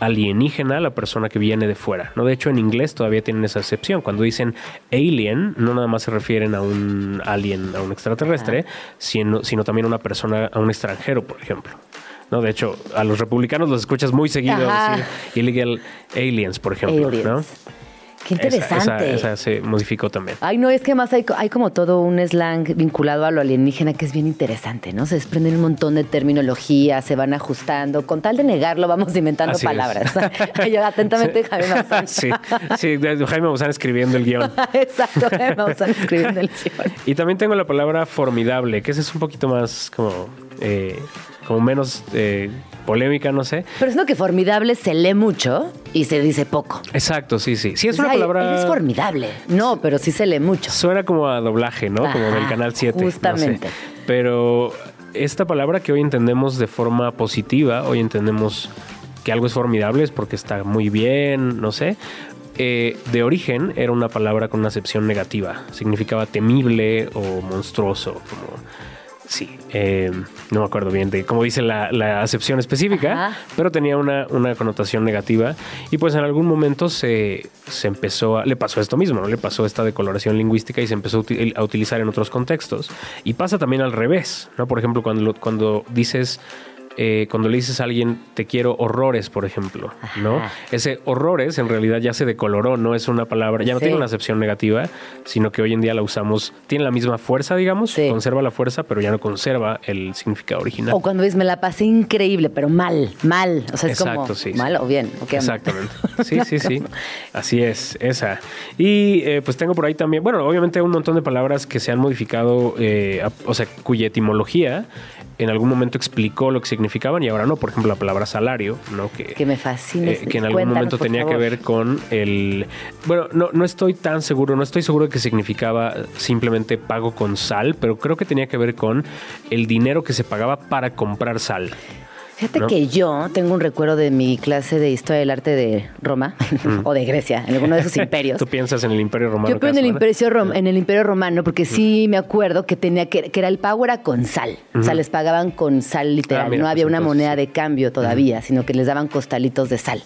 alienígena, la persona que viene de fuera. ¿no? De hecho, en inglés todavía tienen esa excepción. Cuando dicen alien, no nada más se refieren a un alien, a un extraterrestre, sino, sino también a una persona, a un extranjero, por ejemplo. ¿No? De hecho, a los republicanos los escuchas muy seguido Ajá. decir illegal aliens, por ejemplo. Aliens. ¿no? Qué Esa- interesante. Esa, esa se modificó también. Ay, no, es que más hay, co- hay como todo un slang vinculado a lo alienígena que es bien interesante, ¿no? Se desprenden un montón de terminología, se van ajustando. Con tal de negarlo, vamos inventando Así palabras. [LAUGHS] Atentamente, Jaime Maussan. sí, sí, Jaime Maussan escribiendo el guion. [LAUGHS] Exacto, Jaime Maussan escribiendo el guion. Y también tengo la palabra formidable, que esa es un poquito más como, eh, como menos eh, polémica, no sé. Pero es lo que formidable se lee mucho y se dice poco. Exacto, sí, sí. Sí, es una palabra... Es formidable. No, pero sí se lee mucho. Suena como a doblaje, ¿no? como del Canal 7. no sé. justamente. Pero esta palabra que hoy entendemos de forma positiva, hoy entendemos que algo es formidable es porque está muy bien, no sé. eh, de origen era una palabra con una acepción negativa. Significaba temible o monstruoso, como... Sí, eh, no me acuerdo bien de cómo dice la, la acepción específica, Ajá. pero tenía una, una connotación negativa. Y pues en algún momento se, se empezó a. Le pasó esto mismo, ¿no? Le pasó esta decoloración lingüística y se empezó a, a utilizar en otros contextos. Y pasa también al revés, ¿no? Por ejemplo, cuando, cuando dices. Eh, cuando le dices a alguien te quiero horrores, por ejemplo, ¿no? Ajá. Ese horrores en realidad ya se decoloró, no es una palabra, ya no Sí. tiene una acepción negativa, sino que hoy en día la usamos, tiene la misma fuerza, digamos, Sí. conserva la fuerza, pero ya no conserva el significado original. O cuando dices, me la pasé increíble, pero mal, mal. O sea, es Exacto, como sí, mal o bien. ¿o qué onda? Exactamente. [LAUGHS] Sí, sí, sí. Así es, esa. Y eh, pues tengo por ahí también, bueno, obviamente un montón de palabras que se han modificado, eh, a- o sea, cuya etimología en algún momento explicó lo que significaban y ahora no. Por ejemplo, la palabra salario, ¿no? Que, Que me fascina. eh, que en algún Cuéntanos, momento tenía que ver con el... Bueno, no, no estoy tan seguro, no estoy seguro de que significaba simplemente pago con sal, pero creo que tenía que ver con el dinero que se pagaba para comprar sal. Fíjate ¿no? que yo tengo un recuerdo de mi clase de historia del arte de Roma [LAUGHS] o de Grecia, en alguno de esos [LAUGHS] imperios. Tú piensas en el Imperio Romano. Yo creo en el, imperio rom- en el Imperio Romano, porque sí me acuerdo que tenía que, que era el pago era con sal. O sea, les pagaban con sal literal. Ah, mira, no había pues una entonces moneda de cambio todavía, sino que les daban costalitos de sal.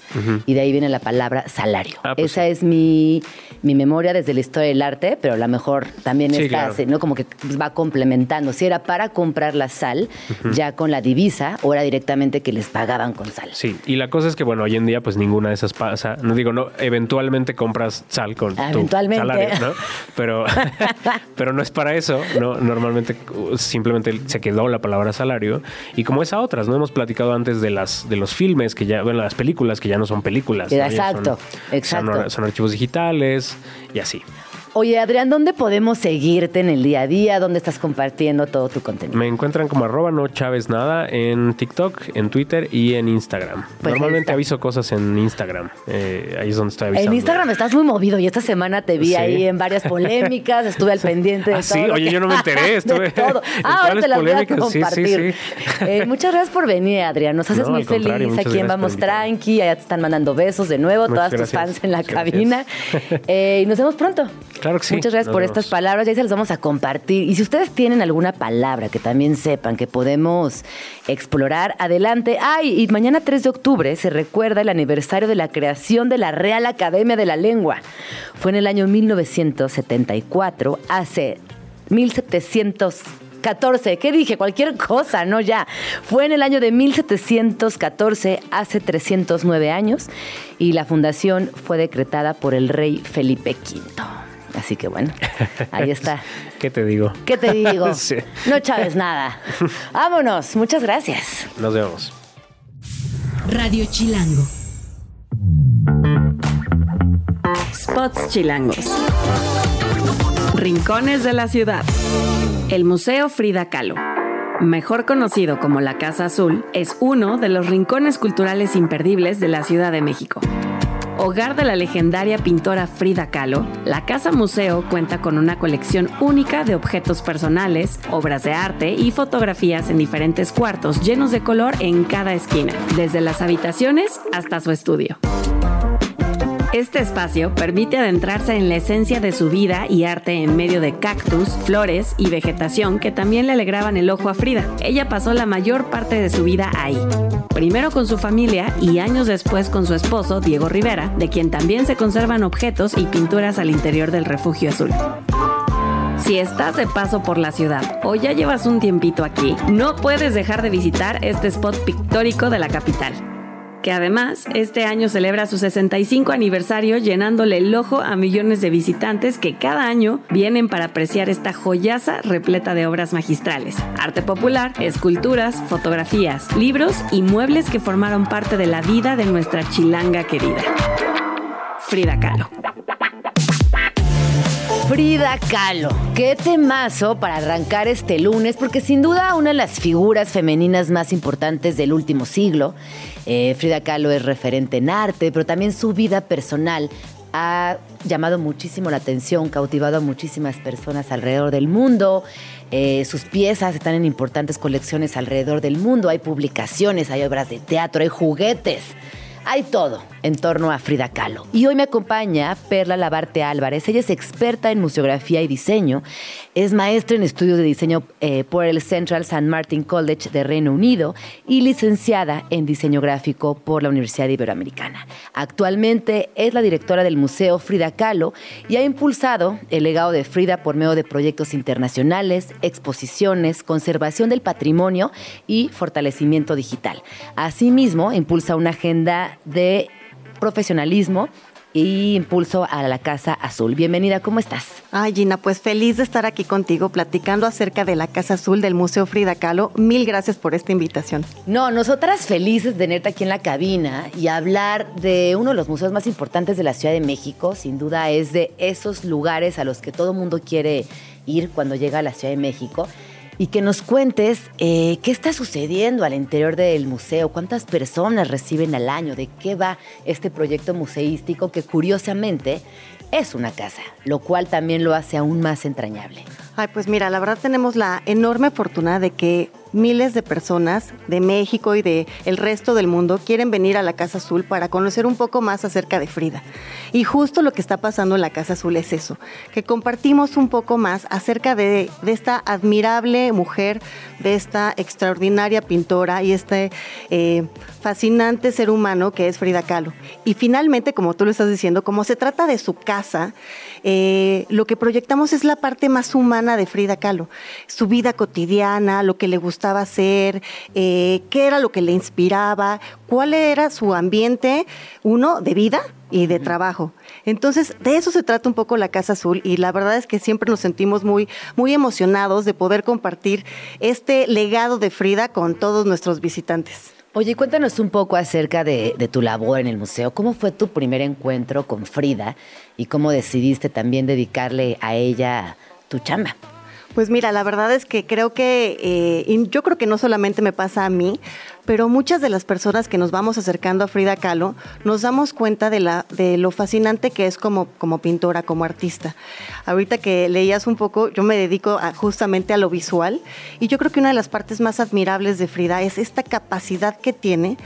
Y de ahí viene la palabra salario. Ah, pues Esa es mi, mi memoria desde la historia del arte, pero a lo mejor también Sí, está, claro. ¿no? Como que va complementando. Si era para comprar la sal ya con la divisa o era directamente que les pagaban con sal. Sí, y la cosa es que, bueno, hoy en día, pues ninguna de esas pasa. No digo, no, eventualmente compras sal con Ah, tu eventualmente. salario, ¿no? Pero, [LAUGHS] [LAUGHS] pero no es para eso, ¿no? Normalmente uh, simplemente se quedó la palabra salario. Y como es a otras, ¿no? Hemos platicado antes de las de los filmes que ya, bueno, las películas que ya no son películas. ¿no? Exacto, son- exacto. Son, son archivos digitales y así. Oye, Adrián, ¿dónde podemos seguirte en el día a día? ¿Dónde estás compartiendo todo tu contenido? Me encuentran como arroba no Chávez nada en TikTok, en Twitter y en Instagram. Pues Normalmente aviso cosas en Instagram. Eh, ahí es donde estoy avisando. En Instagram estás muy movido y esta semana te vi Sí. ahí en varias polémicas, estuve al [LAUGHS] pendiente de Ah, todo. sí, oye, que- yo no me enteré, [LAUGHS] estuve todo. Ah, ahora te las voy a polémicas, sí, sí, compartir. Eh, muchas gracias por venir, Adrián. Nos haces No, muy feliz aquí en Vamos. Tranqui. Allá te están mandando besos de nuevo, Muchas todas tus fans en la Muchas cabina. Eh, y nos vemos pronto. Claro [LAUGHS] que sí. Muchas gracias Nos por vemos. estas palabras. Ya se las vamos a compartir. Y si ustedes tienen alguna palabra que también sepan que podemos explorar, adelante. Ay, y mañana 3 de octubre se recuerda el aniversario de la creación de la Real Academia de la Lengua. Fue en el año 1974, hace 1714. ¿Qué dije? Cualquier cosa, no ya. Fue en el año de 1714, hace 309 años, y la fundación fue decretada por el rey Felipe V. Así que bueno, ahí está. [LAUGHS] ¿Qué te digo? ¿Qué te digo? [LAUGHS] Sí. No chaves nada. Vámonos. Muchas gracias. Nos vemos. Radio Chilango. Spots chilangos. Rincones de la ciudad. El Museo Frida Kahlo. Mejor conocido como la Casa Azul, es uno de los rincones culturales imperdibles de la Ciudad de México. Hogar de la legendaria pintora Frida Kahlo, la Casa Museo cuenta con una colección única de objetos personales, obras de arte y fotografías en diferentes cuartos llenos de color en cada esquina, desde las habitaciones hasta su estudio. Este espacio permite adentrarse en la esencia de su vida y arte en medio de cactus, flores y vegetación que también le alegraban el ojo a Frida. Ella pasó la mayor parte de su vida ahí. Primero con su familia y años después con su esposo, Diego Rivera, de quien también se conservan objetos y pinturas al interior del refugio azul. Si estás de paso por la ciudad o ya llevas un tiempito aquí, no puedes dejar de visitar este spot pictórico de la capital que además este año celebra su 65 aniversario llenándole el ojo a millones de visitantes que cada año vienen para apreciar esta joyaza repleta de obras magistrales, arte popular, esculturas, fotografías, libros y muebles que formaron parte de la vida de nuestra chilanga querida. Frida Kahlo. Frida Kahlo. Qué temazo para arrancar este lunes, porque sin duda una de las figuras femeninas más importantes del último siglo. Eh, Frida Kahlo es referente en arte, pero también su vida personal ha llamado muchísimo la atención, cautivado a muchísimas personas alrededor del mundo. Eh, sus piezas están en importantes colecciones alrededor del mundo. Hay publicaciones, hay obras de teatro, hay juguetes. Hay todo en torno a Frida Kahlo. Y hoy me acompaña Perla Labarte Álvarez. Ella es experta en museografía y diseño. Es maestra en estudios de diseño eh, por el Central St. Martin College de Reino Unido y licenciada en diseño gráfico por la Universidad Iberoamericana. Actualmente es la directora del Museo Frida Kahlo y ha impulsado el legado de Frida por medio de proyectos internacionales, exposiciones, conservación del patrimonio y fortalecimiento digital. Asimismo, impulsa una agenda de profesionalismo y impulso a la Casa Azul. Bienvenida, ¿cómo estás? Ay, Gina, pues feliz de estar aquí contigo platicando acerca de la Casa Azul del Museo Frida Kahlo. Mil gracias por esta invitación. No, nosotras felices de tenerte aquí en la cabina y hablar de uno de los museos más importantes de la Ciudad de México. Sin duda es de esos lugares a los que todo mundo quiere ir cuando llega a la Ciudad de México. Y que nos cuentes eh, qué está sucediendo al interior del museo, cuántas personas reciben al año, de qué va este proyecto museístico que curiosamente es una casa, lo cual también lo hace aún más entrañable. Ay, pues mira, la verdad tenemos la enorme fortuna de que miles de personas de México y de el resto del mundo quieren venir a la Casa Azul para conocer un poco más acerca de Frida. Y justo lo que está pasando en la Casa Azul es eso, que compartimos un poco más acerca de, de esta admirable mujer, de esta extraordinaria pintora y este eh, fascinante ser humano que es Frida Kahlo. Y finalmente, como tú lo estás diciendo, como se trata de su casa, eh, lo que proyectamos es la parte más humana de Frida Kahlo, su vida cotidiana, lo que le gustaba hacer, eh, qué era lo que le inspiraba, cuál era su ambiente, uno, de vida y de trabajo. Entonces, de eso se trata un poco la Casa Azul y la verdad es que siempre nos sentimos muy, muy emocionados de poder compartir este legado de Frida con todos nuestros visitantes. Oye, cuéntanos un poco acerca de, de, tu labor en el museo. ¿Cómo fue tu primer encuentro con Frida y cómo decidiste también dedicarle a ella tu chamba? Pues mira, la verdad es que creo que, eh, y yo creo que no solamente me pasa a mí, pero muchas de las personas que nos vamos acercando a Frida Kahlo nos damos cuenta de, la, de lo fascinante que es como, como pintora, como artista. Ahorita que leías un poco, yo me dedico justamente a lo visual y yo creo que una de las partes más admirables de Frida es esta capacidad que tiene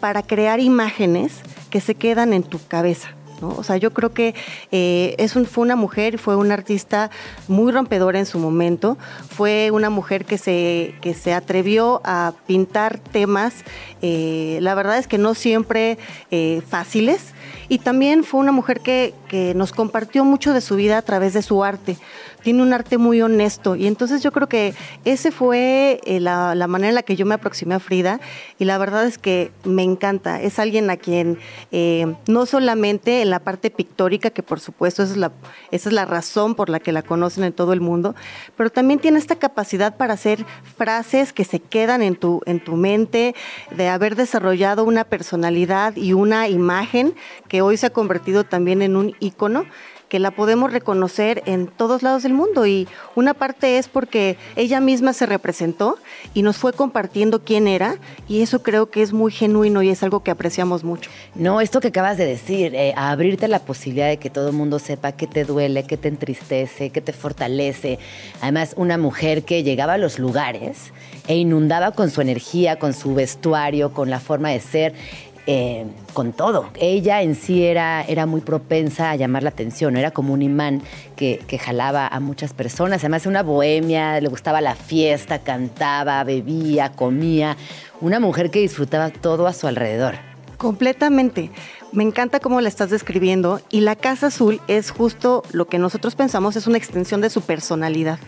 para crear imágenes que se quedan en tu cabeza. O sea, yo creo que eh, fue una mujer, fue una artista muy rompedora en su momento, fue una mujer que se, que se atrevió a pintar temas, eh, la verdad es que no siempre eh, fáciles, y también fue una mujer que, que nos compartió mucho de su vida a través de su arte tiene un arte muy honesto. Y entonces yo creo que ese fue eh, la, manera en la que yo me aproximé a Frida. Y la verdad es que me encanta. Es alguien a quien eh, no solamente en la parte pictórica, que por supuesto esa es, la, esa es la razón por la que la conocen en todo el mundo, pero también tiene esta capacidad para hacer frases que se quedan en tu, en tu mente, de haber desarrollado una personalidad y una imagen que hoy se ha convertido también en un ícono que la podemos reconocer en todos lados del mundo y una parte es porque ella misma se representó y nos fue compartiendo quién era y eso creo que es muy genuino y es algo que apreciamos mucho. No, esto que acabas de decir, eh, abrirte la posibilidad de que todo el mundo sepa qué te duele, qué te entristece, qué te fortalece. Además, una mujer que llegaba a los lugares e inundaba con su energía, con su vestuario, con la forma de ser eh, con todo. Ella en sí era, era muy propensa a llamar la atención, era como un imán que, jalaba a muchas personas. Además, una bohemia, le gustaba la fiesta, cantaba, bebía, comía. Una mujer que disfrutaba todo a su alrededor. Completamente. Me encanta cómo la estás describiendo y la Casa Azul es justo lo que nosotros pensamos es una extensión de su personalidad.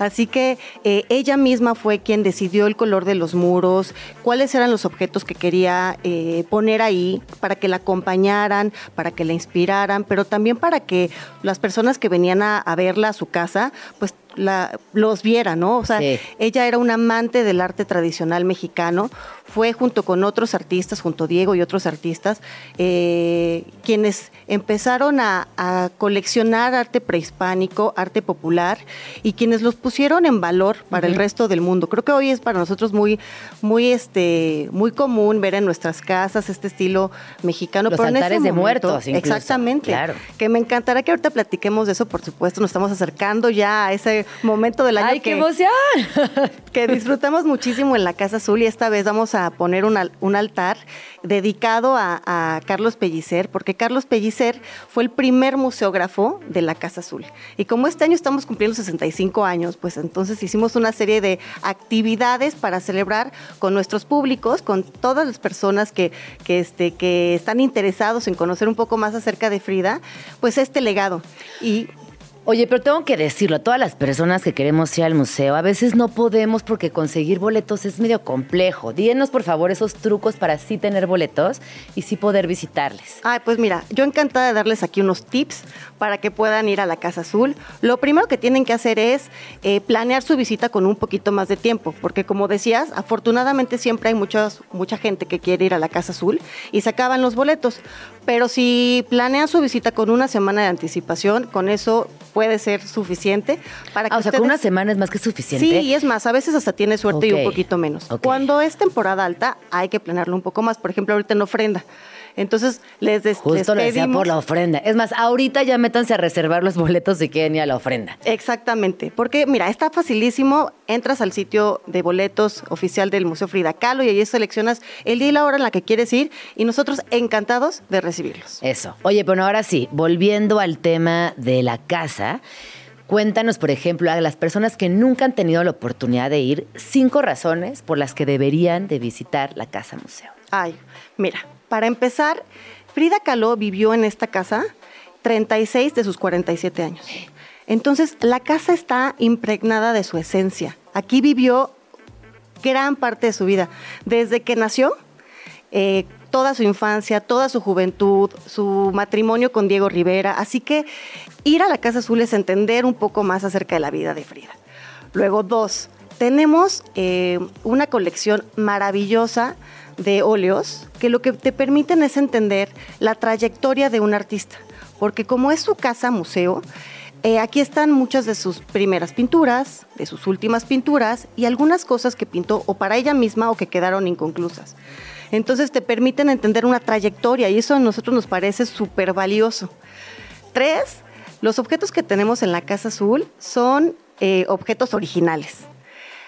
Así que eh, ella misma fue quien decidió el color de los muros, cuáles eran los objetos que quería eh, poner ahí para que la acompañaran, para que la inspiraran, pero también para que las personas que venían a, a verla a su casa, pues la, los viera, ¿no? O sea, ella era una amante del arte tradicional mexicano, fue junto con otros artistas, junto a Diego y otros artistas, eh, quienes empezaron a, coleccionar arte prehispánico, arte popular, y quienes los pusieron en valor para el resto del mundo. Creo que hoy es para nosotros muy, muy, este, muy común ver en nuestras casas este estilo mexicano. Los altares de muertos, Exactamente. Que me encantará que ahorita platiquemos de eso, por supuesto, nos estamos acercando ya a ese momento del año. ¡Ay, qué emoción! [LAUGHS] que disfrutamos muchísimo en la Casa Azul y esta vez vamos a poner un, altar dedicado a, a, Carlos Pellicer, porque Carlos Pellicer fue el primer museógrafo de la Casa Azul. Y como este año estamos cumpliendo 65 años, pues entonces hicimos una serie de actividades para celebrar con nuestros públicos, con todas las personas que, que, este, que están interesados en conocer un poco más acerca de Frida, pues este legado. Y Oye, pero tengo que decirlo, a todas las personas que queremos ir al museo, a veces no podemos porque conseguir boletos es medio complejo. Díganos, por favor, esos trucos para sí tener boletos y sí poder visitarles. Ay, pues mira, yo encantada de darles aquí unos tips para que puedan ir a la Casa Azul. Lo primero que tienen que hacer es eh, planear su visita con un poquito más de tiempo, porque como decías, afortunadamente siempre hay muchos, mucha gente que quiere ir a la Casa Azul y se acaban los boletos. Pero si planean su visita con una semana de anticipación, con eso puede ser suficiente para que ah, o sea, con una semana es más que suficiente. Sí, y es más, a veces hasta tiene suerte y un poquito menos. Cuando es temporada alta, hay que planearlo un poco más. Por ejemplo, ahorita en ofrenda. Entonces les, des, Justo les decía por la ofrenda. Es más, ahorita ya métanse a reservar los boletos si quieren ir a la ofrenda. Exactamente, porque mira, está facilísimo. Entras al sitio de boletos oficial del Museo Frida Kahlo y ahí seleccionas el día y la hora en la que quieres ir y nosotros encantados de recibirlos. Eso. Oye, bueno, ahora sí, volviendo al tema de la casa. Cuéntanos, por ejemplo, a las personas que nunca han tenido la oportunidad de ir, cinco razones por las que deberían de visitar la Casa Museo. Ay, mira, para empezar, Frida Kahlo vivió en esta casa 36 de sus 47 años. Entonces, la casa está impregnada de su esencia. Aquí vivió gran parte de su vida, desde que nació, eh, toda su infancia, toda su juventud, su matrimonio con Diego Rivera. Así que ir a la Casa Azul es entender un poco más acerca de la vida de Frida. Luego, dos, tenemos eh, una colección maravillosa de óleos que lo que te permiten es entender la trayectoria de un artista. Porque como es su casa museo, eh, aquí están muchas de sus primeras pinturas, de sus últimas pinturas y algunas cosas que pintó o para ella misma o que quedaron inconclusas. Entonces te permiten entender una trayectoria y eso a nosotros nos parece súper valioso. Tres, los objetos que tenemos en la Casa Azul son eh, objetos originales.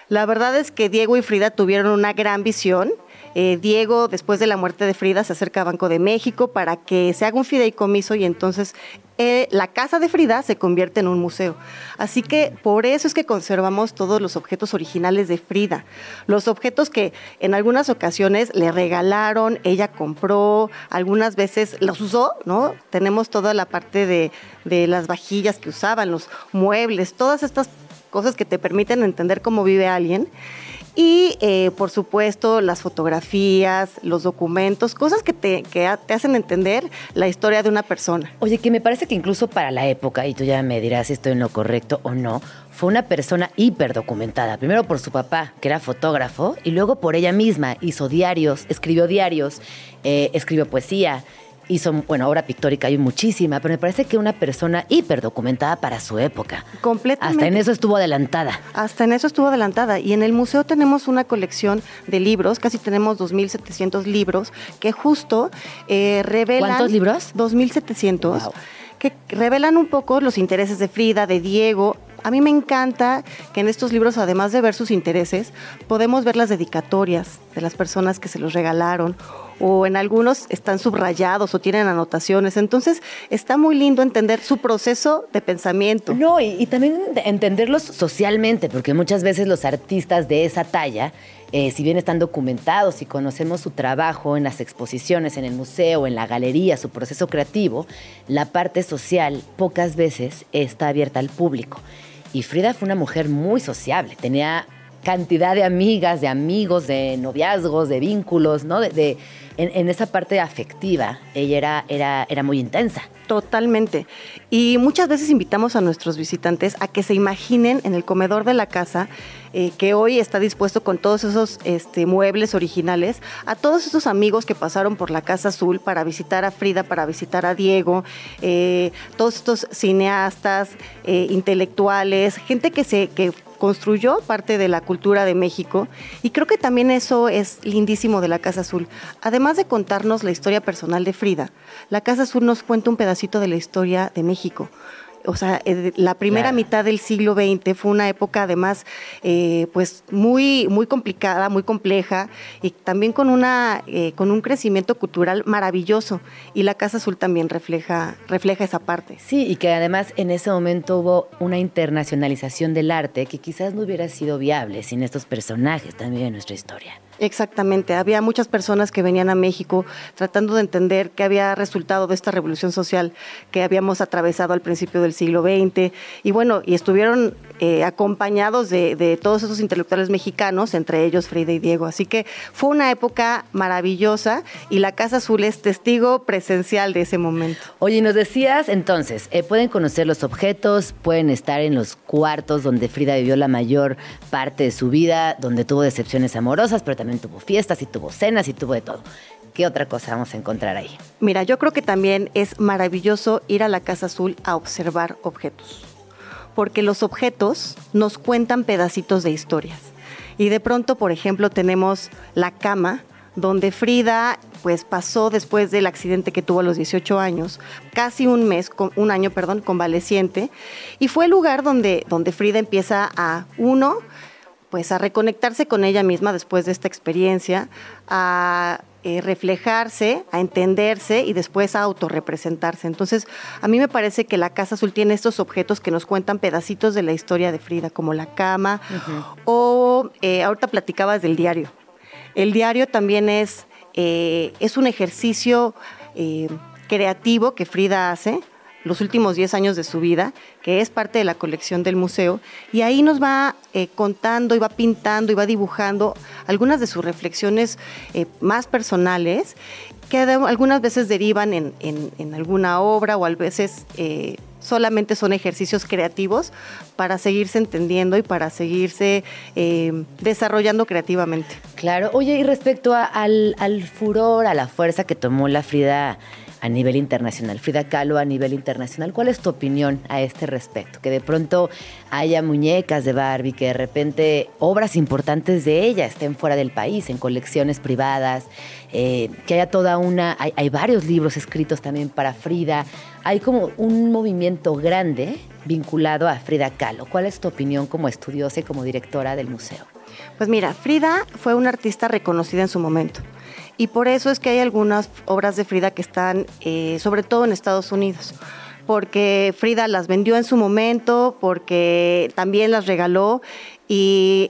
La verdad es que Diego y Frida tuvieron una gran visión eh, Diego, después de la muerte de Frida, se acerca a Banco de México para que se haga un fideicomiso y entonces eh, la casa de Frida se convierte en un museo. Así que por eso es que conservamos todos los objetos originales de Frida. Los objetos que en algunas ocasiones le regalaron, ella compró, algunas veces los usó, ¿no? Tenemos toda la parte de, de las vajillas que usaban, los muebles, todas estas cosas que te permiten entender cómo vive alguien. Y eh, por supuesto las fotografías, los documentos, cosas que te, que te hacen entender la historia de una persona. Oye, que me parece que incluso para la época, y tú ya me dirás si estoy en lo correcto o no, fue una persona hiper documentada. Primero por su papá, que era fotógrafo, y luego por ella misma. Hizo diarios, escribió diarios, eh, escribió poesía, hizo, bueno, obra pictórica hay muchísima, pero me parece que una persona hiper documentada para su época. Completamente. Hasta en eso estuvo adelantada. Hasta en eso estuvo adelantada. Y en el museo tenemos una colección de libros, casi tenemos 2.700 libros, que justo eh, revelan... ¿Cuántos libros? 2.700. Que revelan un poco los intereses de Frida, de Diego, a mí me encanta que en estos libros, además de ver sus intereses, podemos ver las dedicatorias de las personas que se los regalaron o en algunos están subrayados o tienen anotaciones. Entonces está muy lindo entender su proceso de pensamiento. No, y, también entenderlos socialmente, porque muchas veces los artistas de esa talla, eh, si bien están documentados y conocemos su trabajo en las exposiciones, en el museo, en la galería, su proceso creativo, la parte social pocas veces está abierta al público. Y Frida fue una mujer muy sociable, tenía cantidad de amigas, de amigos, de noviazgos, de vínculos, ¿no? De, en, esa parte afectiva, ella era, era, era muy intensa. Totalmente. Y muchas veces invitamos a nuestros visitantes a que se imaginen en el comedor de la casa, eh, que hoy está dispuesto con todos esos este, muebles originales, a todos esos amigos que pasaron por la Casa Azul para visitar a Frida, para visitar a Diego, eh, todos estos cineastas, eh, intelectuales, gente que se... Que construyó parte de la cultura de México y creo que también eso es lindísimo de la Casa Azul. Además de contarnos la historia personal de Frida, la Casa Azul nos cuenta un pedacito de la historia de México o sea, eh, la primera mitad del siglo XX fue una época además eh, pues muy, muy complicada, muy compleja y también con, una, eh, con un crecimiento cultural maravilloso y la Casa Azul también refleja, refleja esa parte. Sí, y que además en ese momento hubo una internacionalización del arte que quizás no hubiera sido viable sin estos personajes también en nuestra historia. Exactamente, había muchas personas que venían a México tratando de entender qué había resultado de esta revolución social que habíamos atravesado al principio del siglo XX y bueno, y estuvieron eh, acompañados de, todos esos intelectuales mexicanos, entre ellos Frida y Diego. Así que fue una época maravillosa y la Casa Azul es testigo presencial de ese momento. Oye, nos decías entonces, eh, pueden conocer los objetos, pueden estar en los cuartos donde Frida vivió la mayor parte de su vida, donde tuvo decepciones amorosas, pero también tuvo fiestas y tuvo cenas y tuvo de todo. ¿Qué otra cosa vamos a encontrar ahí? Mira, yo creo que también es maravilloso ir a la Casa Azul a observar objetos porque los objetos nos cuentan pedacitos de historias. Y de pronto, por ejemplo, tenemos la cama, donde Frida pues pasó después del accidente que tuvo a los 18 años, casi un mes, un año, perdón, convaleciente, y fue el lugar donde, donde Frida empieza a, uno, pues a reconectarse con ella misma después de esta experiencia, a eh, reflejarse, a entenderse y después a autorrepresentarse. Entonces, a mí me parece que la Casa Azul tiene estos objetos que nos cuentan pedacitos de la historia de Frida, como la cama, o eh, ahorita platicabas del diario. El diario también es, eh, es un ejercicio creativo que Frida hace los últimos 10 años de su vida, que es parte de la colección del museo, y ahí nos va eh, contando y va pintando y va dibujando algunas de sus reflexiones eh, más personales, que algunas veces derivan en, alguna obra o a veces eh, solamente son ejercicios creativos para seguirse entendiendo y para seguirse desarrollando creativamente. Claro, oye, y respecto al, al furor, a la fuerza que tomó la Frida a nivel internacional. Frida Kahlo a nivel internacional. ¿Cuál es tu opinión a este respecto? Que de pronto haya muñecas de Barbie, que de repente obras importantes de ella estén fuera del país, en colecciones privadas, eh, que haya toda una... Hay, hay varios libros escritos también para Frida. Hay como un movimiento grande vinculado a Frida Kahlo. ¿Cuál es tu opinión como estudiosa y como directora del museo? Pues mira, Frida fue una artista reconocida en su momento. Y por eso es que hay algunas obras de Frida que están, eh, sobre todo en Estados Unidos porque Frida las vendió en su momento, porque también las regaló y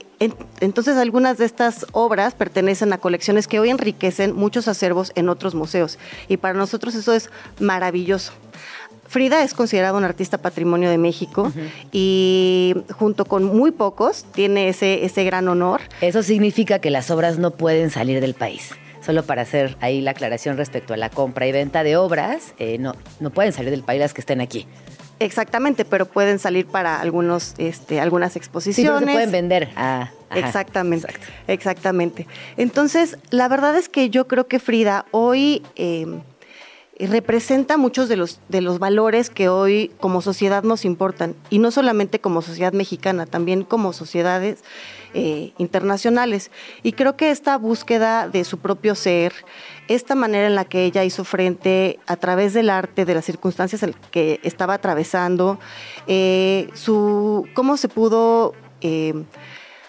entonces algunas de estas obras pertenecen a colecciones que hoy enriquecen muchos acervos en otros museos y para nosotros eso es maravilloso. Frida es considerada un artista patrimonio de México y junto con muy pocos tiene ese, ese gran honor. Eso significa que las obras no pueden salir del país solo para hacer ahí la aclaración respecto a la compra y venta de obras, eh, no, no pueden salir del país las que estén aquí. Exactamente, pero pueden salir para algunos, este, algunas exposiciones. Sí, se pueden vender. Ah, exactamente, exactamente. Entonces, la verdad es que yo creo que Frida hoy eh, representa muchos de los, de los valores que hoy como sociedad nos importan, y no solamente como sociedad mexicana, también como sociedades eh, internacionales. Y creo que esta búsqueda de su propio ser, esta manera en la que ella hizo frente a través del arte, de las circunstancias en que estaba atravesando, eh, su, cómo se pudo... Eh,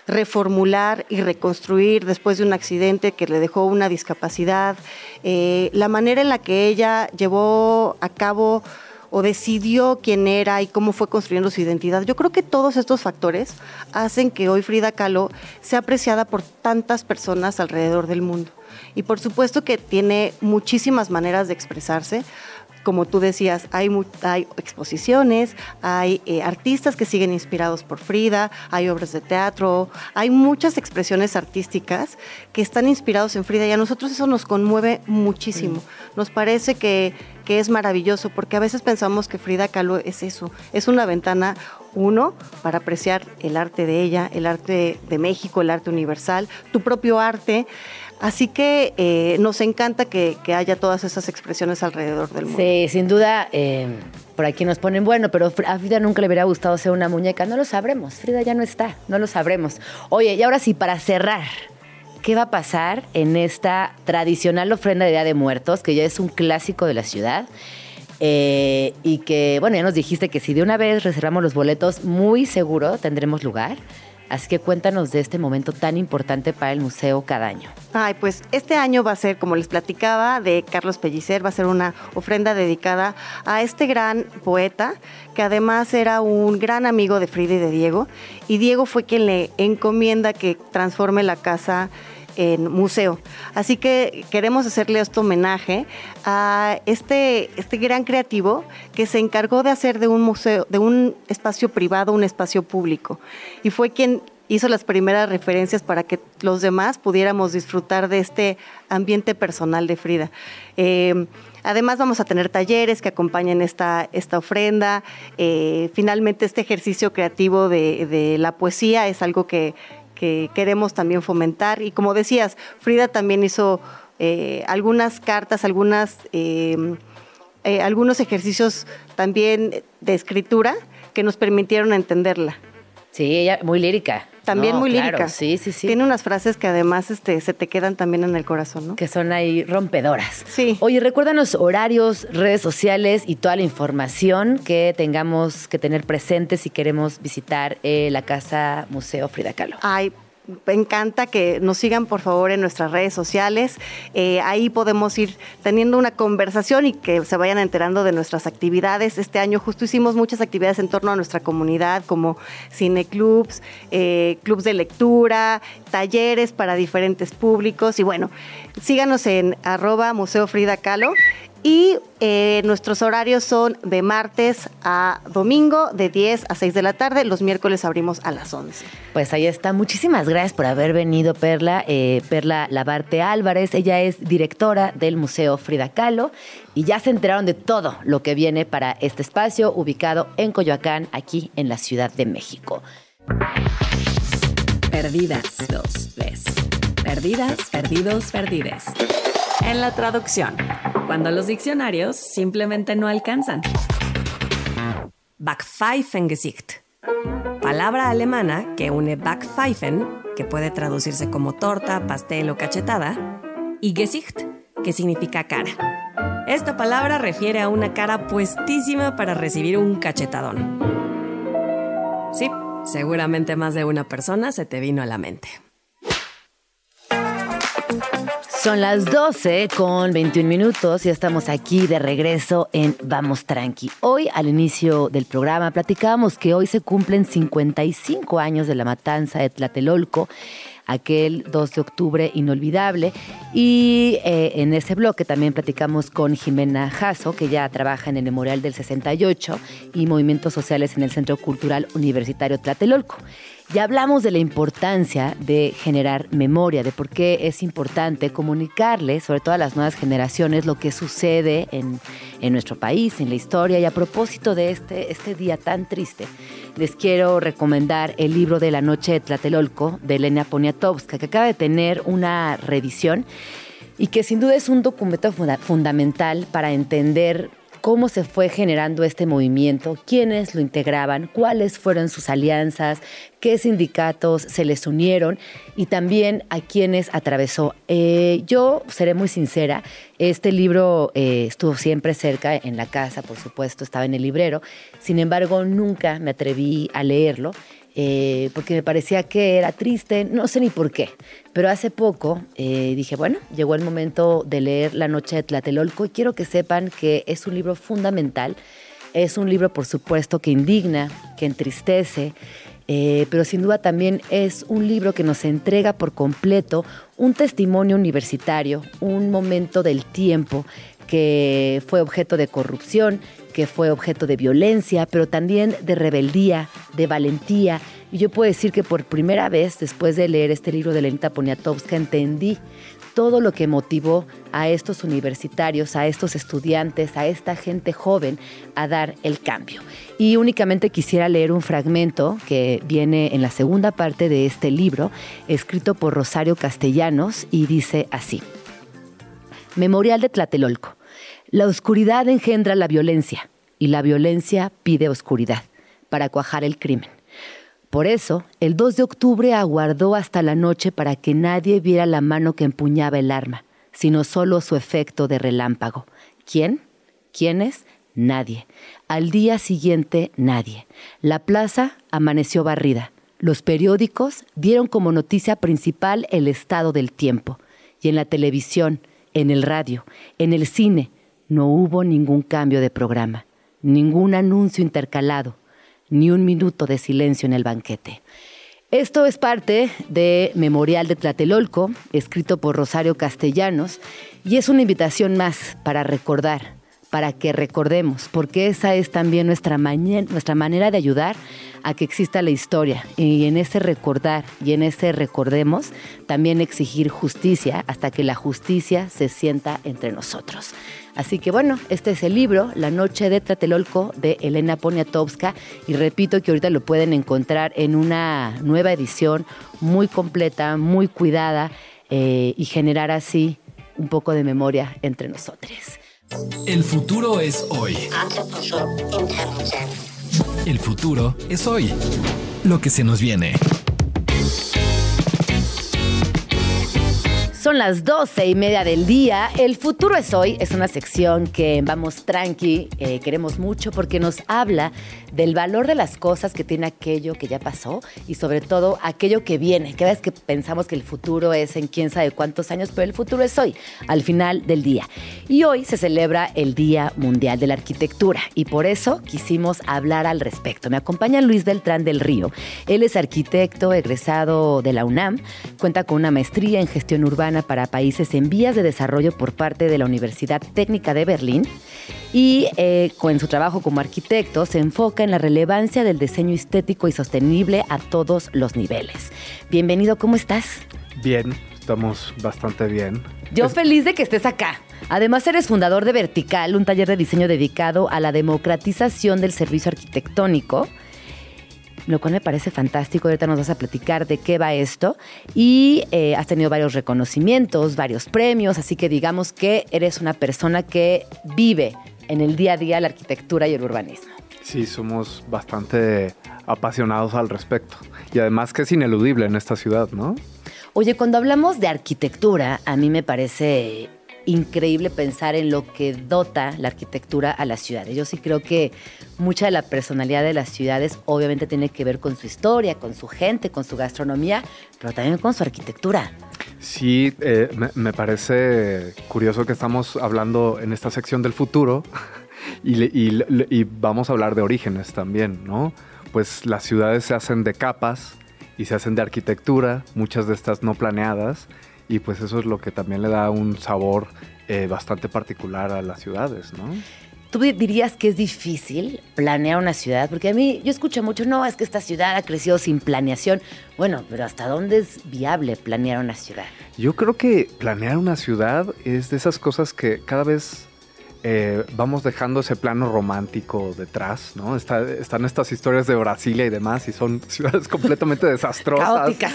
reformular y reconstruir después de un accidente que le dejó una discapacidad, la manera en la que ella llevó a cabo o decidió quién era y cómo fue construyendo su identidad. Yo creo que todos estos factores hacen que hoy Frida Kahlo sea apreciada por tantas personas alrededor del mundo. Y por supuesto que tiene muchísimas maneras de expresarse como tú decías, hay, hay exposiciones, hay eh, artistas que siguen inspirados por Frida, hay obras de teatro, hay muchas expresiones artísticas que están inspirados en Frida y a nosotros eso nos conmueve muchísimo. Nos parece que, que es maravilloso porque a veces pensamos que Frida Kahlo es eso, es una ventana uno, para apreciar el arte de ella, el arte de México, el arte universal, tu propio arte. Así que eh, nos encanta que, haya todas esas expresiones alrededor del mundo. Sí, sin duda, eh, por aquí nos ponen, bueno, pero a Frida nunca le hubiera gustado ser una muñeca. No lo sabremos, Frida ya no está, no lo sabremos. Oye, y ahora sí, para cerrar, ¿qué va a pasar en esta tradicional ofrenda de Día de Muertos, que ya es un clásico de la ciudad? Eh, y que, bueno, ya nos dijiste que si de una vez reservamos los boletos, muy seguro tendremos lugar. Así que cuéntanos de este momento tan importante para el museo cada año. Ay, pues este año va a ser, como les platicaba, de Carlos Pellicer, va a ser una ofrenda dedicada a este gran poeta, que además era un gran amigo de Frida y de Diego. Y Diego fue quien le encomienda que transforme la casa en museo. Así que queremos hacerle este homenaje a este, este gran creativo que se encargó de hacer de un museo, de un espacio privado, un espacio público. Y fue quien hizo las primeras referencias para que los demás pudiéramos disfrutar de este ambiente personal de Frida. Eh, además vamos a tener talleres que acompañen esta, esta ofrenda. Eh, finalmente este ejercicio creativo de la poesía es algo que, que queremos también fomentar. Y como decías, Frida también hizo eh, algunas cartas, algunas, eh, eh, algunos ejercicios también de escritura que nos permitieron entenderla. Sí, ella muy lírica. También muy lírica. Sí, sí, sí. Tiene unas frases que además este, se te quedan también en el corazón, ¿no? Que son ahí rompedoras. Sí. Oye, recuérdanos horarios, redes sociales y toda la información que tengamos que tener presente si queremos visitar eh, la Casa Museo Frida Kahlo. Ay, encanta que nos sigan por favor en nuestras redes sociales. Eh, ahí podemos ir teniendo una conversación y que se vayan enterando de nuestras actividades. Este año justo hicimos muchas actividades en torno a nuestra comunidad, como cineclubs, eh, clubs de lectura, talleres para diferentes públicos. Y bueno, síganos en arroba Museo Frida Kahlo Y eh, nuestros horarios son de martes a domingo, de 10 a 6 de la tarde. Los miércoles abrimos a las 11. Pues ahí está. Muchísimas gracias por haber venido, Perla. Eh, Perla Labarte Álvarez. Ella es directora del Museo Frida Kahlo y ya se enteraron de todo lo que viene para este espacio ubicado en Coyoacán, aquí en la Ciudad de México. Perdidas, dos, ves. Perdidas, perdidos, perdides. En la traducción, cuando los diccionarios simplemente no alcanzan. Backpfeifengesicht. Palabra alemana que une Backpfeifen, que puede traducirse como torta, pastel o cachetada, y Gesicht, que significa cara. Esta palabra refiere a una cara puestísima para recibir un cachetadón. Sí, seguramente más de una persona se te vino a la mente. Son las 12 con 21 minutos y estamos aquí de regreso en Vamos Tranqui. Hoy, al inicio del programa, platicábamos que hoy se cumplen 55 años de la matanza de Tlatelolco aquel 2 de octubre inolvidable. Y eh, en ese bloque también platicamos con Jimena Jasso, que ya trabaja en el Memorial del 68 y Movimientos Sociales en el Centro Cultural Universitario Tlatelolco. Ya hablamos de la importancia de generar memoria, de por qué es importante comunicarles, sobre todo a las nuevas generaciones, lo que sucede en, en nuestro país, en la historia. Y a propósito de este, este día tan triste, les quiero recomendar el libro de la noche de Tlatelolco de Elena Poniatowska, que acaba de tener una revisión y que sin duda es un documento fundamental para entender cómo se fue generando este movimiento, quiénes lo integraban, cuáles fueron sus alianzas, qué sindicatos se les unieron y también a quiénes atravesó. Eh, yo seré muy sincera, este libro eh, estuvo siempre cerca en la casa, por supuesto, estaba en el librero, sin embargo nunca me atreví a leerlo. Eh, porque me parecía que era triste, no sé ni por qué, pero hace poco eh, dije, bueno, llegó el momento de leer La Noche de Tlatelolco y quiero que sepan que es un libro fundamental, es un libro por supuesto que indigna, que entristece, eh, pero sin duda también es un libro que nos entrega por completo un testimonio universitario, un momento del tiempo que fue objeto de corrupción, que fue objeto de violencia, pero también de rebeldía, de valentía. Y yo puedo decir que por primera vez, después de leer este libro de Lenita Poniatowska, entendí todo lo que motivó a estos universitarios, a estos estudiantes, a esta gente joven a dar el cambio. Y únicamente quisiera leer un fragmento que viene en la segunda parte de este libro, escrito por Rosario Castellanos, y dice así. Memorial de Tlatelolco. La oscuridad engendra la violencia y la violencia pide oscuridad para cuajar el crimen. Por eso, el 2 de octubre aguardó hasta la noche para que nadie viera la mano que empuñaba el arma, sino solo su efecto de relámpago. ¿Quién? ¿Quiénes? Nadie. Al día siguiente, nadie. La plaza amaneció barrida. Los periódicos dieron como noticia principal el estado del tiempo. Y en la televisión, en el radio, en el cine, no hubo ningún cambio de programa, ningún anuncio intercalado, ni un minuto de silencio en el banquete. Esto es parte de Memorial de Tlatelolco, escrito por Rosario Castellanos, y es una invitación más para recordar, para que recordemos, porque esa es también nuestra, nuestra manera de ayudar a que exista la historia y en ese recordar y en ese recordemos también exigir justicia hasta que la justicia se sienta entre nosotros. Así que bueno, este es el libro, La Noche de Tlatelolco, de Elena Poniatowska. Y repito que ahorita lo pueden encontrar en una nueva edición muy completa, muy cuidada eh, y generar así un poco de memoria entre nosotros. El futuro es hoy. El futuro es hoy. Lo que se nos viene. Son las doce y media del día. El futuro es hoy. Es una sección que vamos tranqui, eh, queremos mucho porque nos habla del valor de las cosas que tiene aquello que ya pasó y sobre todo aquello que viene. Que vez que pensamos que el futuro es en quién sabe cuántos años, pero el futuro es hoy, al final del día. Y hoy se celebra el Día Mundial de la Arquitectura y por eso quisimos hablar al respecto. Me acompaña Luis Beltrán del Río. Él es arquitecto egresado de la UNAM, cuenta con una maestría en gestión urbana para países en vías de desarrollo por parte de la Universidad Técnica de Berlín y eh, con su trabajo como arquitecto se enfoca en la relevancia del diseño estético y sostenible a todos los niveles. Bienvenido, ¿cómo estás? Bien, estamos bastante bien. Yo feliz de que estés acá. Además, eres fundador de Vertical, un taller de diseño dedicado a la democratización del servicio arquitectónico lo cual me parece fantástico. Ahorita nos vas a platicar de qué va esto. Y eh, has tenido varios reconocimientos, varios premios, así que digamos que eres una persona que vive en el día a día la arquitectura y el urbanismo. Sí, somos bastante apasionados al respecto. Y además que es ineludible en esta ciudad, ¿no? Oye, cuando hablamos de arquitectura, a mí me parece increíble pensar en lo que dota la arquitectura a las ciudades. Yo sí creo que mucha de la personalidad de las ciudades obviamente tiene que ver con su historia, con su gente, con su gastronomía, pero también con su arquitectura. Sí, eh, me, parece curioso que estamos hablando en esta sección del futuro y, y vamos a hablar de orígenes también, ¿no? Pues las ciudades se hacen de capas y se hacen de arquitectura, muchas de estas no planeadas, y pues eso es lo que también le da un sabor eh, bastante particular a las ciudades, ¿no? ¿Tú dirías que es difícil planear una ciudad? Porque a mí, yo escucho mucho, no, es que esta ciudad ha crecido sin planeación. Bueno, pero ¿hasta dónde es viable planear una ciudad? Yo creo que planear una ciudad es de esas cosas que cada vez eh, vamos dejando ese plano romántico detrás, ¿no? están estas historias de Brasilia y demás y son [LAUGHS] ciudades completamente desastrosas. Caóticas.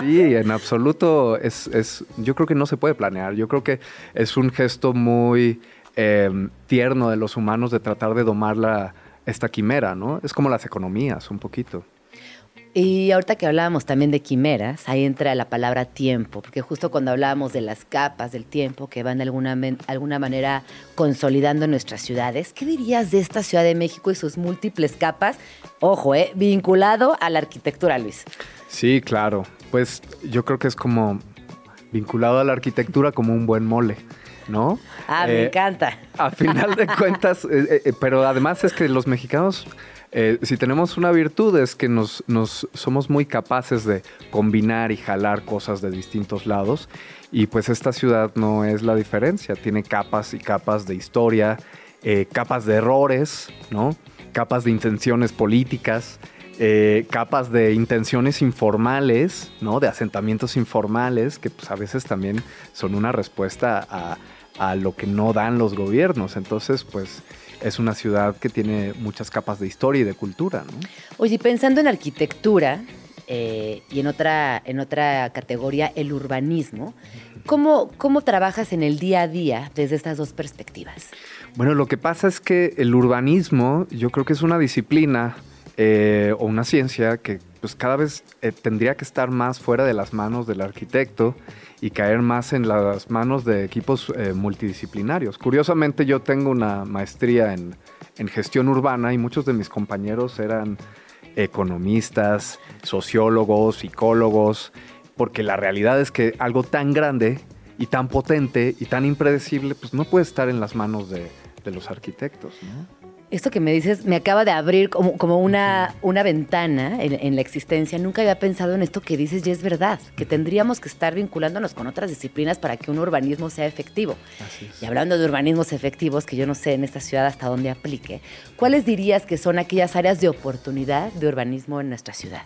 Sí, en absoluto es, es, yo creo que no se puede planear. Yo creo que es un gesto muy em, tierno de los humanos de tratar de domar la, esta quimera, ¿no? Es como las economías, un poquito. Y ahorita que hablábamos también de quimeras, ahí entra la palabra tiempo, porque justo cuando hablábamos de las capas del tiempo que van de alguna, alguna manera consolidando nuestras ciudades, ¿qué dirías de esta Ciudad de México y sus múltiples capas? Ojo, eh, vinculado a la arquitectura, Luis. Sí, claro. Pues yo creo que es como vinculado a la arquitectura como un buen mole. ¿no? Ah, me eh, encanta. A final de [LAUGHS] cuentas, eh, pero además es que los mexicanos eh, si tenemos una virtud es que nos, somos muy capaces de combinar y jalar cosas de distintos lados y pues esta ciudad no es la diferencia, tiene capas y capas de historia, eh, capas de errores, ¿no? capas de intenciones políticas, eh, capas de intenciones informales, ¿no? de asentamientos informales que pues a veces también son una respuesta a, a lo que no dan los gobiernos. Entonces pues es una ciudad que tiene muchas capas de historia y de cultura. ¿no? Oye, pensando en arquitectura eh, y en otra, en otra categoría, el urbanismo, ¿cómo, ¿cómo trabajas en el día a día desde estas dos perspectivas? Bueno, lo que pasa es que el urbanismo yo creo que es una disciplina eh, o una ciencia que pues cada vez eh, tendría que estar más fuera de las manos del arquitecto y caer más en las manos de equipos eh, multidisciplinarios. Curiosamente yo tengo una maestría en, gestión urbana y muchos de mis compañeros eran economistas, sociólogos, psicólogos, porque la realidad es que algo tan grande y tan potente y tan impredecible, pues no puede estar en las manos de, de los arquitectos. ¿no? Esto que me dices me acaba de abrir como, como una, una ventana en, la existencia. Nunca había pensado en esto que dices y es verdad, que tendríamos que estar vinculándonos con otras disciplinas para que un urbanismo sea efectivo. Y hablando de urbanismos efectivos, que yo no sé en esta ciudad hasta dónde aplique, ¿cuáles dirías que son aquellas áreas de oportunidad de urbanismo en nuestra ciudad?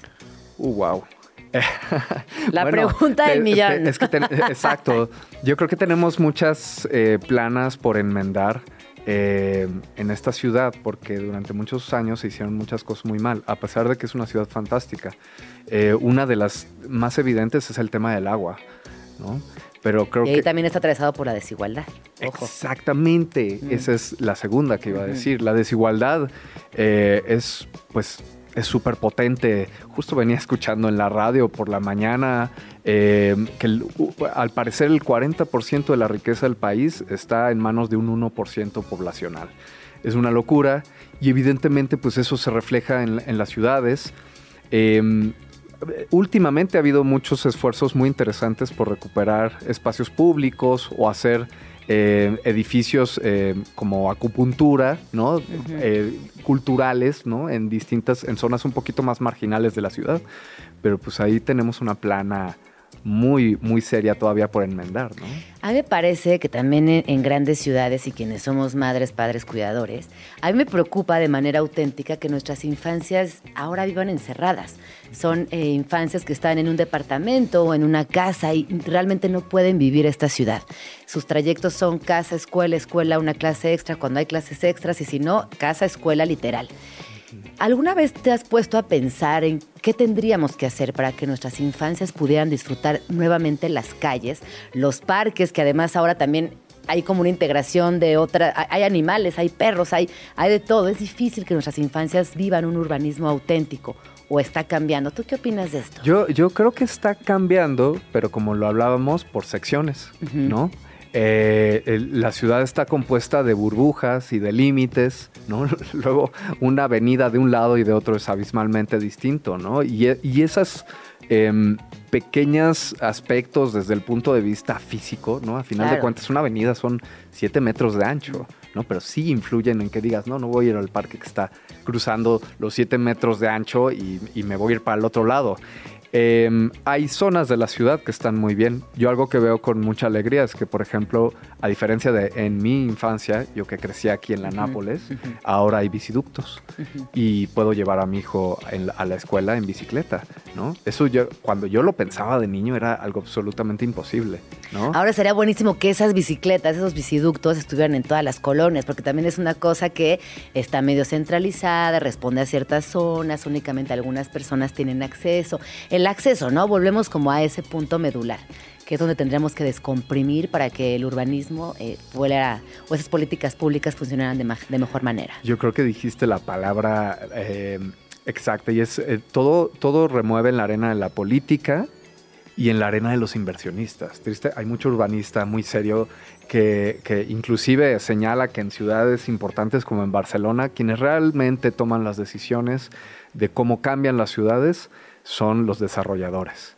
Uh, wow. [LAUGHS] [LAUGHS] La pregunta del millón. Es que, exacto. Yo creo que tenemos muchas eh, planas por enmendar. Eh, en esta ciudad porque durante muchos años se hicieron muchas cosas muy mal, a pesar de que es una ciudad fantástica. Eh, una de las más evidentes es el tema del agua, ¿no? Pero creo y ahí también está atravesado por la desigualdad. Exactamente, esa es la segunda que iba a decir. La desigualdad eh, es, pues, es súper potente. Justo venía escuchando en la radio por la mañana eh, que al parecer el 40% de la riqueza del país está en manos de un 1% poblacional. Es una locura y evidentemente pues eso se refleja en, las ciudades. Em, últimamente ha habido muchos esfuerzos muy interesantes por recuperar espacios públicos o hacer eh, edificios eh, como acupuntura, ¿no? Eh, culturales, ¿no? En distintas, en zonas un poquito más marginales de la ciudad. Pero pues ahí tenemos una plana muy, muy seria todavía por enmendar, ¿no? A mí me parece que también en, grandes ciudades y quienes somos madres, padres, cuidadores, a mí me preocupa de manera auténtica que nuestras infancias ahora vivan encerradas. Son eh, infancias que están en un departamento o en una casa y realmente no pueden vivir esta ciudad. Sus trayectos son casa, escuela, escuela, una clase extra, cuando hay clases extras y si no, casa, escuela literal. ¿Alguna vez te has puesto a pensar en qué tendríamos que hacer para que nuestras infancias pudieran disfrutar nuevamente las calles, los parques, que además ahora también hay como una integración de otra, hay- hay animales, hay perros, hay, hay de todo. Es difícil que nuestras infancias vivan un urbanismo auténtico o está cambiando. ¿Tú qué opinas de esto? Yo, yo creo que está cambiando, pero como lo hablábamos, por secciones, ¿no? Eh, el- la ciudad está compuesta de burbujas y de límites, ¿no? [LAUGHS] Luego una avenida de un lado y de otro es abismalmente distinto, ¿no? Y, e- y esas em, pequeños aspectos desde el punto de vista físico, ¿no? A final de cuentas, una avenida son 7 metros de ancho, ¿no? Pero sí influyen en que digas, no, no voy a ir al parque que está cruzando los 7 metros de ancho y, y me voy a ir para el otro lado. Em, hay zonas de la ciudad que están muy bien. Yo algo que veo con mucha alegría es que, por ejemplo, a diferencia de en mi infancia, yo que crecí aquí en la Nápoles, ahora hay biciductos y puedo llevar a mi hijo en a la escuela en bicicleta, ¿no? Eso yo, cuando yo lo pensaba de niño era algo absolutamente imposible, ¿no? Ahora sería buenísimo que esas bicicletas, esos biciductos estuvieran en todas las colonias, porque también es una cosa que está medio centralizada, responde a ciertas zonas, únicamente algunas personas tienen acceso. El acceso, ¿no? Volvemos como a ese punto medular, que es donde tendríamos que descomprimir para que el urbanismo eh, fuera, o esas políticas públicas funcionaran de, mejor manera. Yo creo que dijiste la palabra eh, exacta y es eh, todo, todo remueve en la arena de la política y en la arena de los inversionistas. Triste, hay mucho urbanista muy serio que, que inclusive señala que en ciudades importantes como en Barcelona, quienes realmente toman las decisiones de cómo cambian las ciudades son los desarrolladores.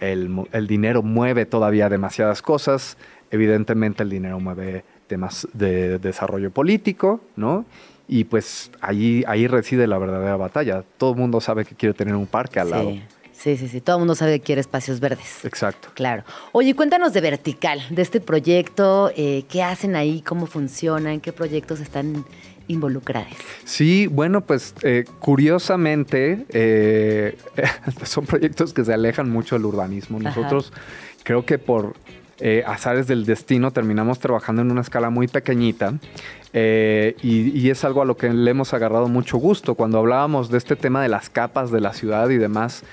El, el dinero mueve todavía demasiadas cosas. Evidentemente el dinero mueve temas de desarrollo político, ¿no? Y pues ahí, ahí reside la verdadera batalla. Todo el mundo sabe que quiere tener un parque al lado. Sí, sí, sí. Todo el mundo sabe que quiere espacios verdes. Exacto. Claro. Oye, cuéntanos de Vertical, de este proyecto, eh, qué hacen ahí, cómo funciona, en qué proyectos están involucrados. Sí, bueno, pues eh, curiosamente eh, [LAUGHS] son proyectos que se alejan mucho del urbanismo. Ajá. Nosotros creo que por eh, azares del destino terminamos trabajando en una escala muy pequeñita eh, y, y es algo a lo que le hemos agarrado mucho gusto. Cuando hablábamos de este tema de las capas de la ciudad y demás,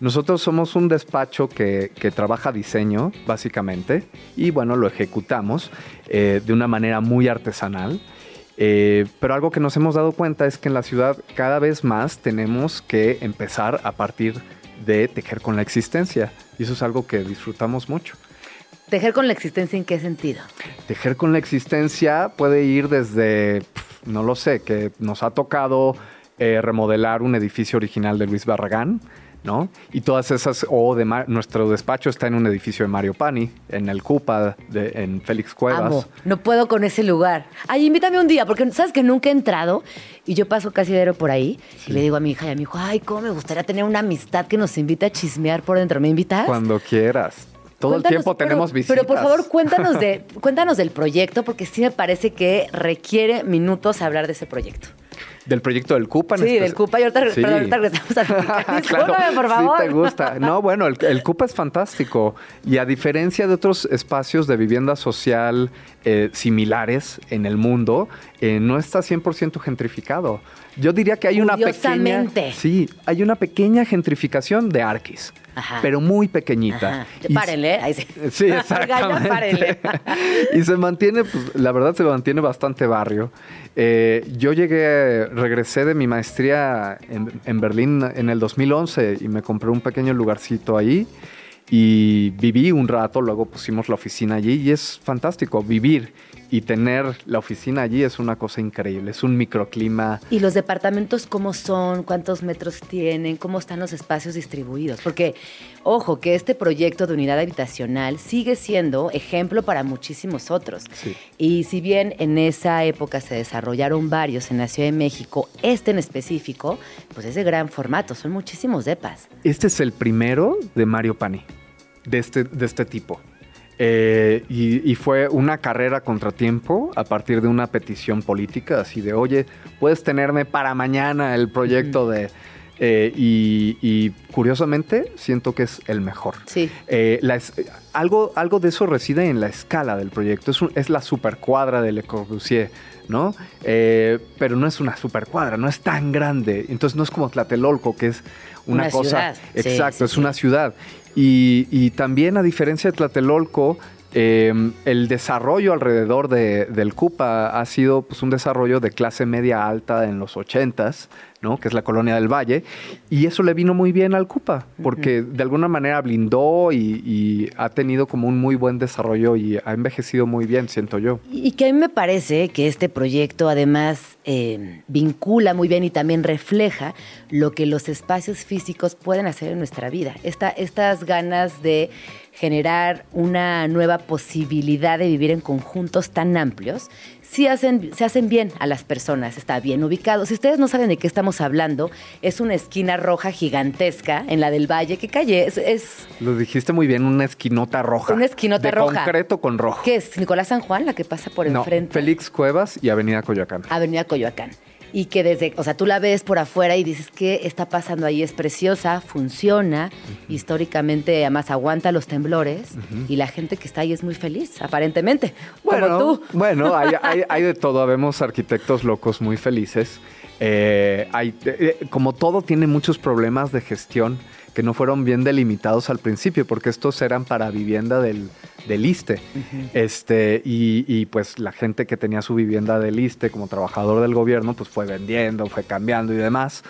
nosotros somos un despacho que, que trabaja diseño, básicamente, y bueno, lo ejecutamos eh, de una manera muy artesanal. Eh, pero algo que nos hemos dado cuenta es que en la ciudad cada vez más tenemos que empezar a partir de tejer con la existencia. Y eso es algo que disfrutamos mucho. ¿Tejer con la existencia en qué sentido? Tejer con la existencia puede ir desde, no lo sé, que nos ha tocado eh, remodelar un edificio original de Luis Barragán, ¿no? Y todas esas, o de nuestro despacho está en un edificio de Mario Pani, en el CUPA, de- en Félix Cuevas. Amo, no puedo con ese lugar. Ay, invítame un día, porque sabes que nunca he entrado y yo paso casi diario por ahí y le digo a mi hija y a mi hijo, ay, cómo me gustaría tener una amistad que nos invite a chismear por dentro. ¿Me invitas? Cuando quieras. Todo el tiempo pero- tenemos visitas. Pero por favor, cuéntanos, de, [LAUGHS] cuéntanos del proyecto, porque sí me parece que requiere minutos hablar de ese proyecto. Del proyecto del CUPA. Sí, del especial. CUPA. Y ahorita, Sí. perdón, ahorita regresamos al. [LAUGHS] Claro, por favor. Sí, te gusta. No, bueno, el, el CUPA es fantástico. Y a diferencia de otros espacios de vivienda social eh, similares en el mundo, eh, no está 100% gentrificado. Yo diría que hay una pequeña. Sí, hay una pequeña gentrificación de Arquis. Ajá. Pero muy pequeñita. Y- Párenle, ahí sí. Sí, [LAUGHS] exactamente. párenle. [LAUGHS] y se mantiene, pues la verdad se mantiene bastante barrio. Eh, yo llegué, regresé de mi maestría en, en Berlín en el 2011 y me compré un pequeño lugarcito ahí y viví un rato, luego pusimos la oficina allí y es fantástico vivir y tener la oficina allí es una cosa increíble, es un microclima. ¿Y los departamentos cómo son? ¿Cuántos metros tienen? ¿Cómo están los espacios distribuidos? Porque, ojo, que este proyecto de unidad habitacional sigue siendo ejemplo para muchísimos otros. Sí. Y si bien en esa época se desarrollaron varios en la Ciudad de México, este en específico, pues es de gran formato, son muchísimos depas. Este es el primero de Mario Pani. de este, de este tipo. Eh, y, y fue una carrera contratiempo a partir de una petición política, así de, oye, puedes tenerme para mañana el proyecto de... eh, y, y curiosamente siento que es el mejor. Sí. Eh, la es- algo, algo de eso reside en la escala del proyecto. Es, un- es la supercuadra de Le Corbusier, ¿no? Eh, pero no es una supercuadra, no es tan grande. Entonces no es como Tlatelolco, que es una, Una cosa. ciudad. Exacto, sí, es una ciudad. Y, también, a diferencia de Tlatelolco, eh, el desarrollo alrededor de- del CUPA ha sido pues, un desarrollo de clase media alta en los 80s, ¿no? que es la colonia del Valle, y eso le vino muy bien al CUPA, porque de alguna manera blindó y, y ha tenido como un muy buen desarrollo y ha envejecido muy bien, siento yo. Y que a mí me parece que este proyecto además eh, vincula muy bien y también refleja lo que los espacios físicos pueden hacer en nuestra vida. Esta, estas ganas de generar una nueva posibilidad de vivir en conjuntos tan amplios, sí hacen, se hacen bien a las personas, está bien ubicado. Si ustedes no saben de qué estamos hablando, es una esquina roja gigantesca en la del Valle. ¿Qué calle? Es, es Lo dijiste muy bien, una esquinota roja. Una esquinota de roja. concreto con rojo. ¿Qué es? Nicolás San Juan, la que pasa por No, enfrente. Félix Cuevas y Avenida Coyoacán. Avenida Coyoacán. Y que desde, o sea, tú la ves por afuera y dices, ¿qué está pasando ahí? Es preciosa, funciona, históricamente además aguanta los temblores y la gente que está ahí es muy feliz, aparentemente, Bueno, como tú. bueno [LAUGHS] hay, hay- hay de todo. Habemos arquitectos locos muy felices. Eh, hay, eh, como todo, tiene muchos problemas de gestión que no fueron bien delimitados al principio, porque estos eran para vivienda del, del ISTE. este, y, y, pues la gente que tenía su vivienda del ISTE como trabajador del gobierno, pues fue vendiendo, fue cambiando y demás.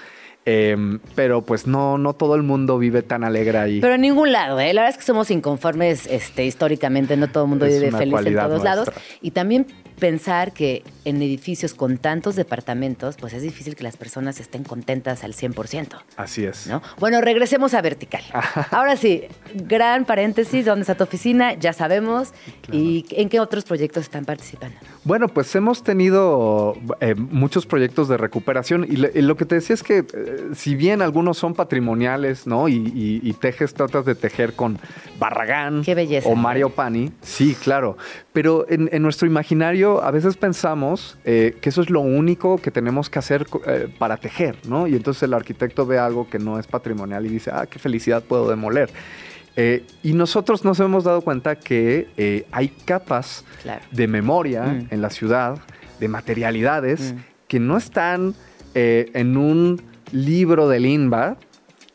Em, pero pues no, no todo el mundo vive tan alegre ahí. Pero en ningún lado, ¿eh? La verdad es que somos inconformes este, históricamente, no todo el mundo Es vive feliz en todos nuestra. lados. Y también pensar que en edificios con tantos departamentos, pues es difícil que las personas estén contentas al 100%. Así es. ¿no? Bueno, regresemos a Vertical. [LAUGHS] Ahora sí, gran paréntesis, ¿dónde está tu oficina? Ya sabemos. ¿Y en qué otros proyectos están participando? Bueno, pues hemos tenido eh, muchos proyectos de recuperación y, le- y lo que te decía es que eh, si bien algunos son patrimoniales, ¿no? Y, y- y tejes, tratas de tejer con Barragán Qué belleza. o Mario Pani, sí, claro. Pero en, en nuestro imaginario a veces pensamos eh, que eso es lo único que tenemos que hacer eh, para tejer, ¿no? Y entonces el arquitecto ve algo que no es patrimonial y dice, ah, qué felicidad puedo demoler. Eh, y nosotros nos hemos dado cuenta que hay capas Claro. de memoria Mm. en la ciudad, de materialidades Mm. que no están en un libro del INBA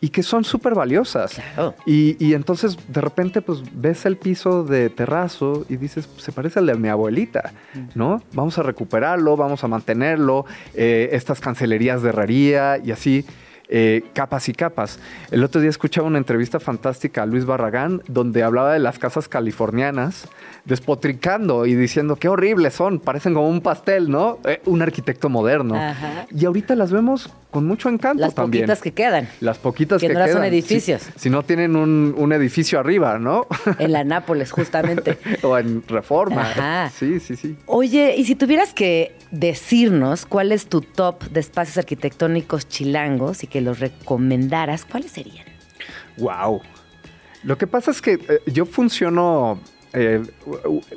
y que son súper valiosas. Claro. Y, y entonces de repente pues ves el piso de terrazo y dices, se parece al de mi abuelita, ¿no? Vamos a recuperarlo, vamos a mantenerlo, eh, estas cancelerías de herrería y así. Eh, capas y capas. El otro día escuchaba una entrevista fantástica a Luis Barragán donde hablaba de las casas californianas despotricando y diciendo qué horribles son, parecen como un pastel, ¿no? Eh, un arquitecto moderno. Ajá. Y ahorita las vemos con mucho encanto Las también. poquitas que quedan. Las poquitas Que que, no las son edificios. Si, si no tienen un, un edificio arriba, ¿no? En la Nápoles, justamente. [LAUGHS] o en Reforma. Ajá. Sí, sí, sí. Oye, y si tuvieras que decirnos cuál es tu top de espacios arquitectónicos chilangos y que los recomendaras, ¿cuáles serían? Wow. Lo que pasa es que eh, yo funciono. eh,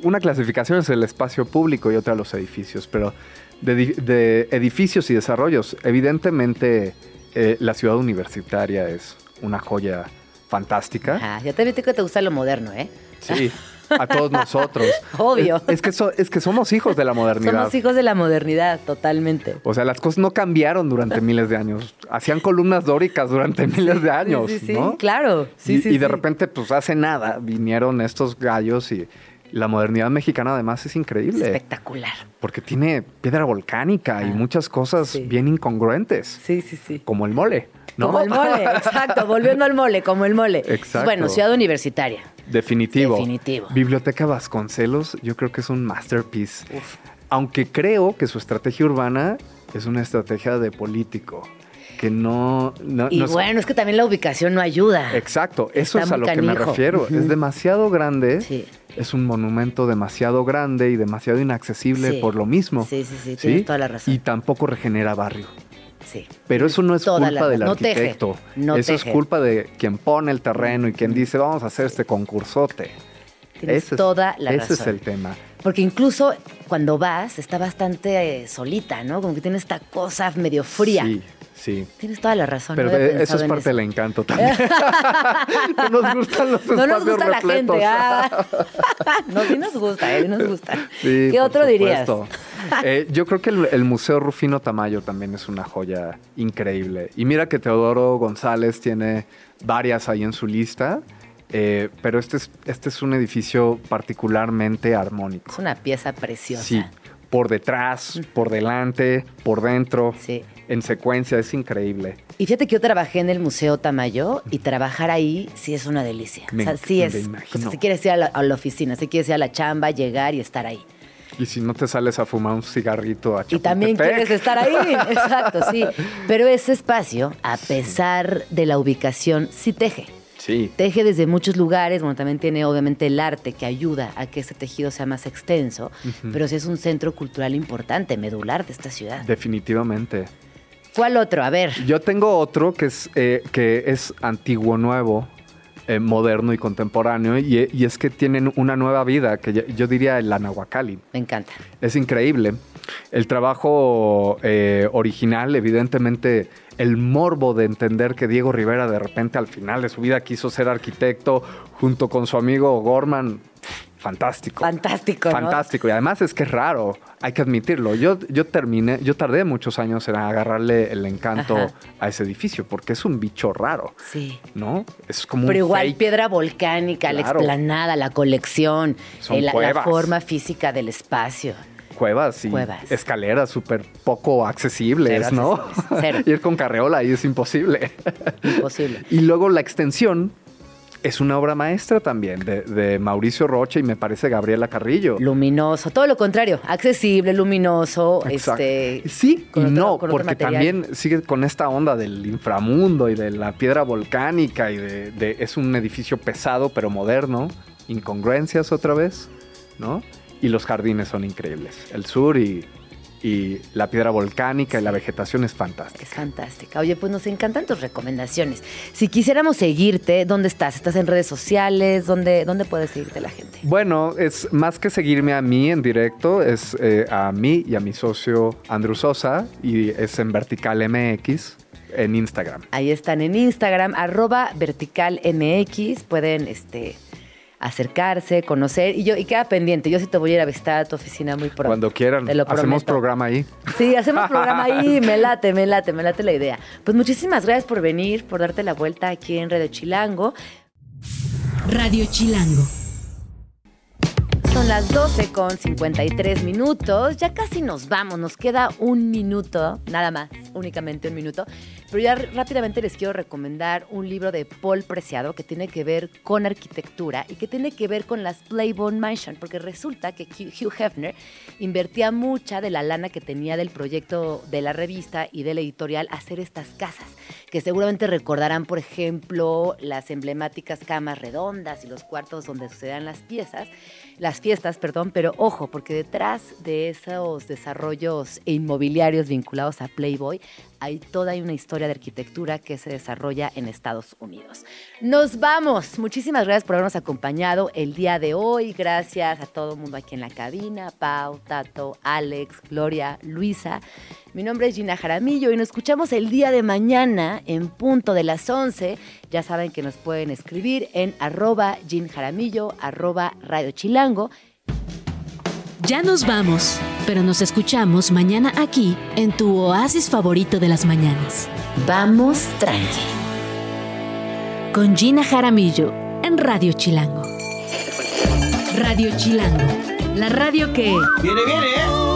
una clasificación es el espacio público y otra los edificios, pero de, di- de edificios y desarrollos, evidentemente eh, la ciudad universitaria es una joya fantástica. Ah, ya te vi que te gusta lo moderno, ¿eh? Sí, [LAUGHS] a todos nosotros. [LAUGHS] Obvio. Es, es que so- es que somos hijos de la modernidad. Somos hijos de la modernidad, totalmente. O sea, las cosas no cambiaron durante miles de años. Hacían columnas dóricas durante miles de años, sí, sí, ¿no? claro. Sí, y, sí, y de sí. repente, pues hace nada, vinieron estos gallos y la modernidad mexicana además es increíble. Espectacular. Porque tiene piedra volcánica y muchas cosas sí. bien incongruentes. Sí, sí, sí. Como el mole, ¿no? Como el mole, [LAUGHS] exacto. Volviendo al mole, como el mole. Exacto. Bueno, ciudad universitaria. Definitivo. Definitivo. Biblioteca Vasconcelos, yo creo que es un masterpiece. Aunque creo que su estrategia urbana es una estrategia de político. Que no. no- Y no bueno, es que también la ubicación no ayuda. Exacto, eso Está es a lo que me refiero. Es demasiado grande. Sí. Es un monumento demasiado grande y demasiado inaccesible Sí. por lo mismo. Sí, sí, sí, tienes toda la razón. Y tampoco regenera barrio. Sí. Pero eso no es Toda la culpa del teje, arquitecto. no eso teje. es culpa de quien pone el terreno y quien dice, vamos a hacer este concursote. Tienes Ese es- toda la Ese es el tema. Porque incluso cuando vas, está bastante eh, solita, ¿no? Como que tiene esta cosa medio fría. Sí, sí. Tienes toda la razón. Pero no eh, eso es parte del encanto también. [LAUGHS] [LAUGHS] no nos gustan los No nos gusta la gente. ah. [LAUGHS] no, sí nos gusta, eh, sí nos gusta. Sí, ¿Qué otro dirías? Eh, yo creo que el, el Museo Rufino Tamayo también es una joya increíble. Y mira que Teodoro González tiene varias ahí en su lista, eh, pero este es, este es un edificio particularmente armónico. Es una pieza preciosa. Sí, por detrás, por delante, por dentro, Sí. en secuencia, es increíble. Y fíjate que yo trabajé en el Museo Tamayo y trabajar ahí sí es una delicia. Me o sea, enc- sí me es. o sea, si quieres ir a la, a la oficina, si quieres ir a la chamba, llegar y estar ahí. Y si no te sales a fumar un cigarrito a Y también quieres estar ahí. [LAUGHS] Exacto, sí. Pero ese espacio, a pesar de la ubicación, sí teje. Sí, Teje desde muchos lugares, bueno, también tiene obviamente el arte que ayuda a que este tejido sea más extenso, pero sí es un centro cultural importante, medular de esta ciudad. definitivamente. ¿Cuál otro? A ver. Yo tengo otro que es, eh, que es antiguo nuevo, eh, moderno y contemporáneo, y, y es que tienen una nueva vida, que yo, yo diría el Anahuacalli. Me encanta. Es increíble. El trabajo eh, original, evidentemente, el morbo de entender que Diego Rivera de repente al final de su vida quiso ser arquitecto junto con su amigo Gorman, fantástico. Fantástico, ¿no? Fantástico. Y además es que es raro, hay que admitirlo. Yo, yo terminé, yo tardé muchos años en agarrarle el encanto Ajá. a ese edificio, porque es un bicho raro, Sí. ¿no? Es como Pero un igual, fake. piedra volcánica, la explanada, la colección, eh, la, forma física del espacio. Cuevas y Cuevas. escaleras súper poco accesibles, Cero ¿no? accesibles, cero. [LAUGHS] Ir con carreola ahí es imposible. Imposible. Y luego la extensión es una obra maestra también de, de Mauricio Rocha y me parece Gabriela Carrillo. Luminoso, todo lo contrario, accesible, luminoso, Exacto. este. Sí y otro- no, con porque también sigue con esta onda del inframundo y de la piedra volcánica y de, de- es un edificio pesado pero moderno, incongruencias otra vez, ¿no? Y los jardines son increíbles. El sur y, y la piedra volcánica y la vegetación es fantástica. Es fantástica. Oye, pues nos encantan tus recomendaciones. Si quisiéramos seguirte, ¿dónde estás? ¿Estás en redes sociales? ¿Dónde, dónde puede seguirte la gente? Bueno, es más que seguirme a mí en directo, es eh, a mí y a mi socio Andrew Sosa y es en Vertical MX en Instagram. Ahí están en Instagram, arroba verticalmx. Pueden este, acercarse, conocer. Y yo y queda pendiente. Yo sí te voy a ir a visitar a tu oficina muy pronto. Cuando quieran, Te lo hacemos prometo. programa ahí. Sí, hacemos programa ahí, [LAUGHS] me late, me late, me late la idea. Pues muchísimas gracias por venir, por darte la vuelta aquí en Radio Chilango. Radio Chilango. Son las 12 con 53 minutos. Ya casi nos vamos. Nos queda un minuto, nada más, únicamente un minuto. Pero ya rápidamente les quiero recomendar un libro de Paul Preciado que tiene que ver con arquitectura y que tiene que ver con las Playboy Mansion. Porque resulta que Hugh Hefner invertía mucha de la lana que tenía del proyecto de la revista y del editorial a hacer estas casas. Que seguramente recordarán, por ejemplo, las emblemáticas camas redondas y los cuartos donde sucedían las piezas las fiestas, perdón, pero ojo, porque detrás de esos desarrollos inmobiliarios vinculados a Playboy hay toda una historia de arquitectura que se desarrolla en Estados Unidos. Nos vamos. Muchísimas gracias por habernos acompañado el día de hoy. Gracias a todo el mundo aquí en la cabina, Pau, Tato, Alex, Gloria, Luisa. Mi nombre es Gina Jaramillo y nos escuchamos el día de mañana en punto de las 11. Ya saben que nos pueden escribir en arroba Gin arroba Radio. Ya nos vamos, pero nos escuchamos mañana aquí en tu oasis favorito de las mañanas. Vamos tranqui. Con Gina Jaramillo en Radio Chilango. Radio Chilango, la radio que... Viene, viene, ¿eh?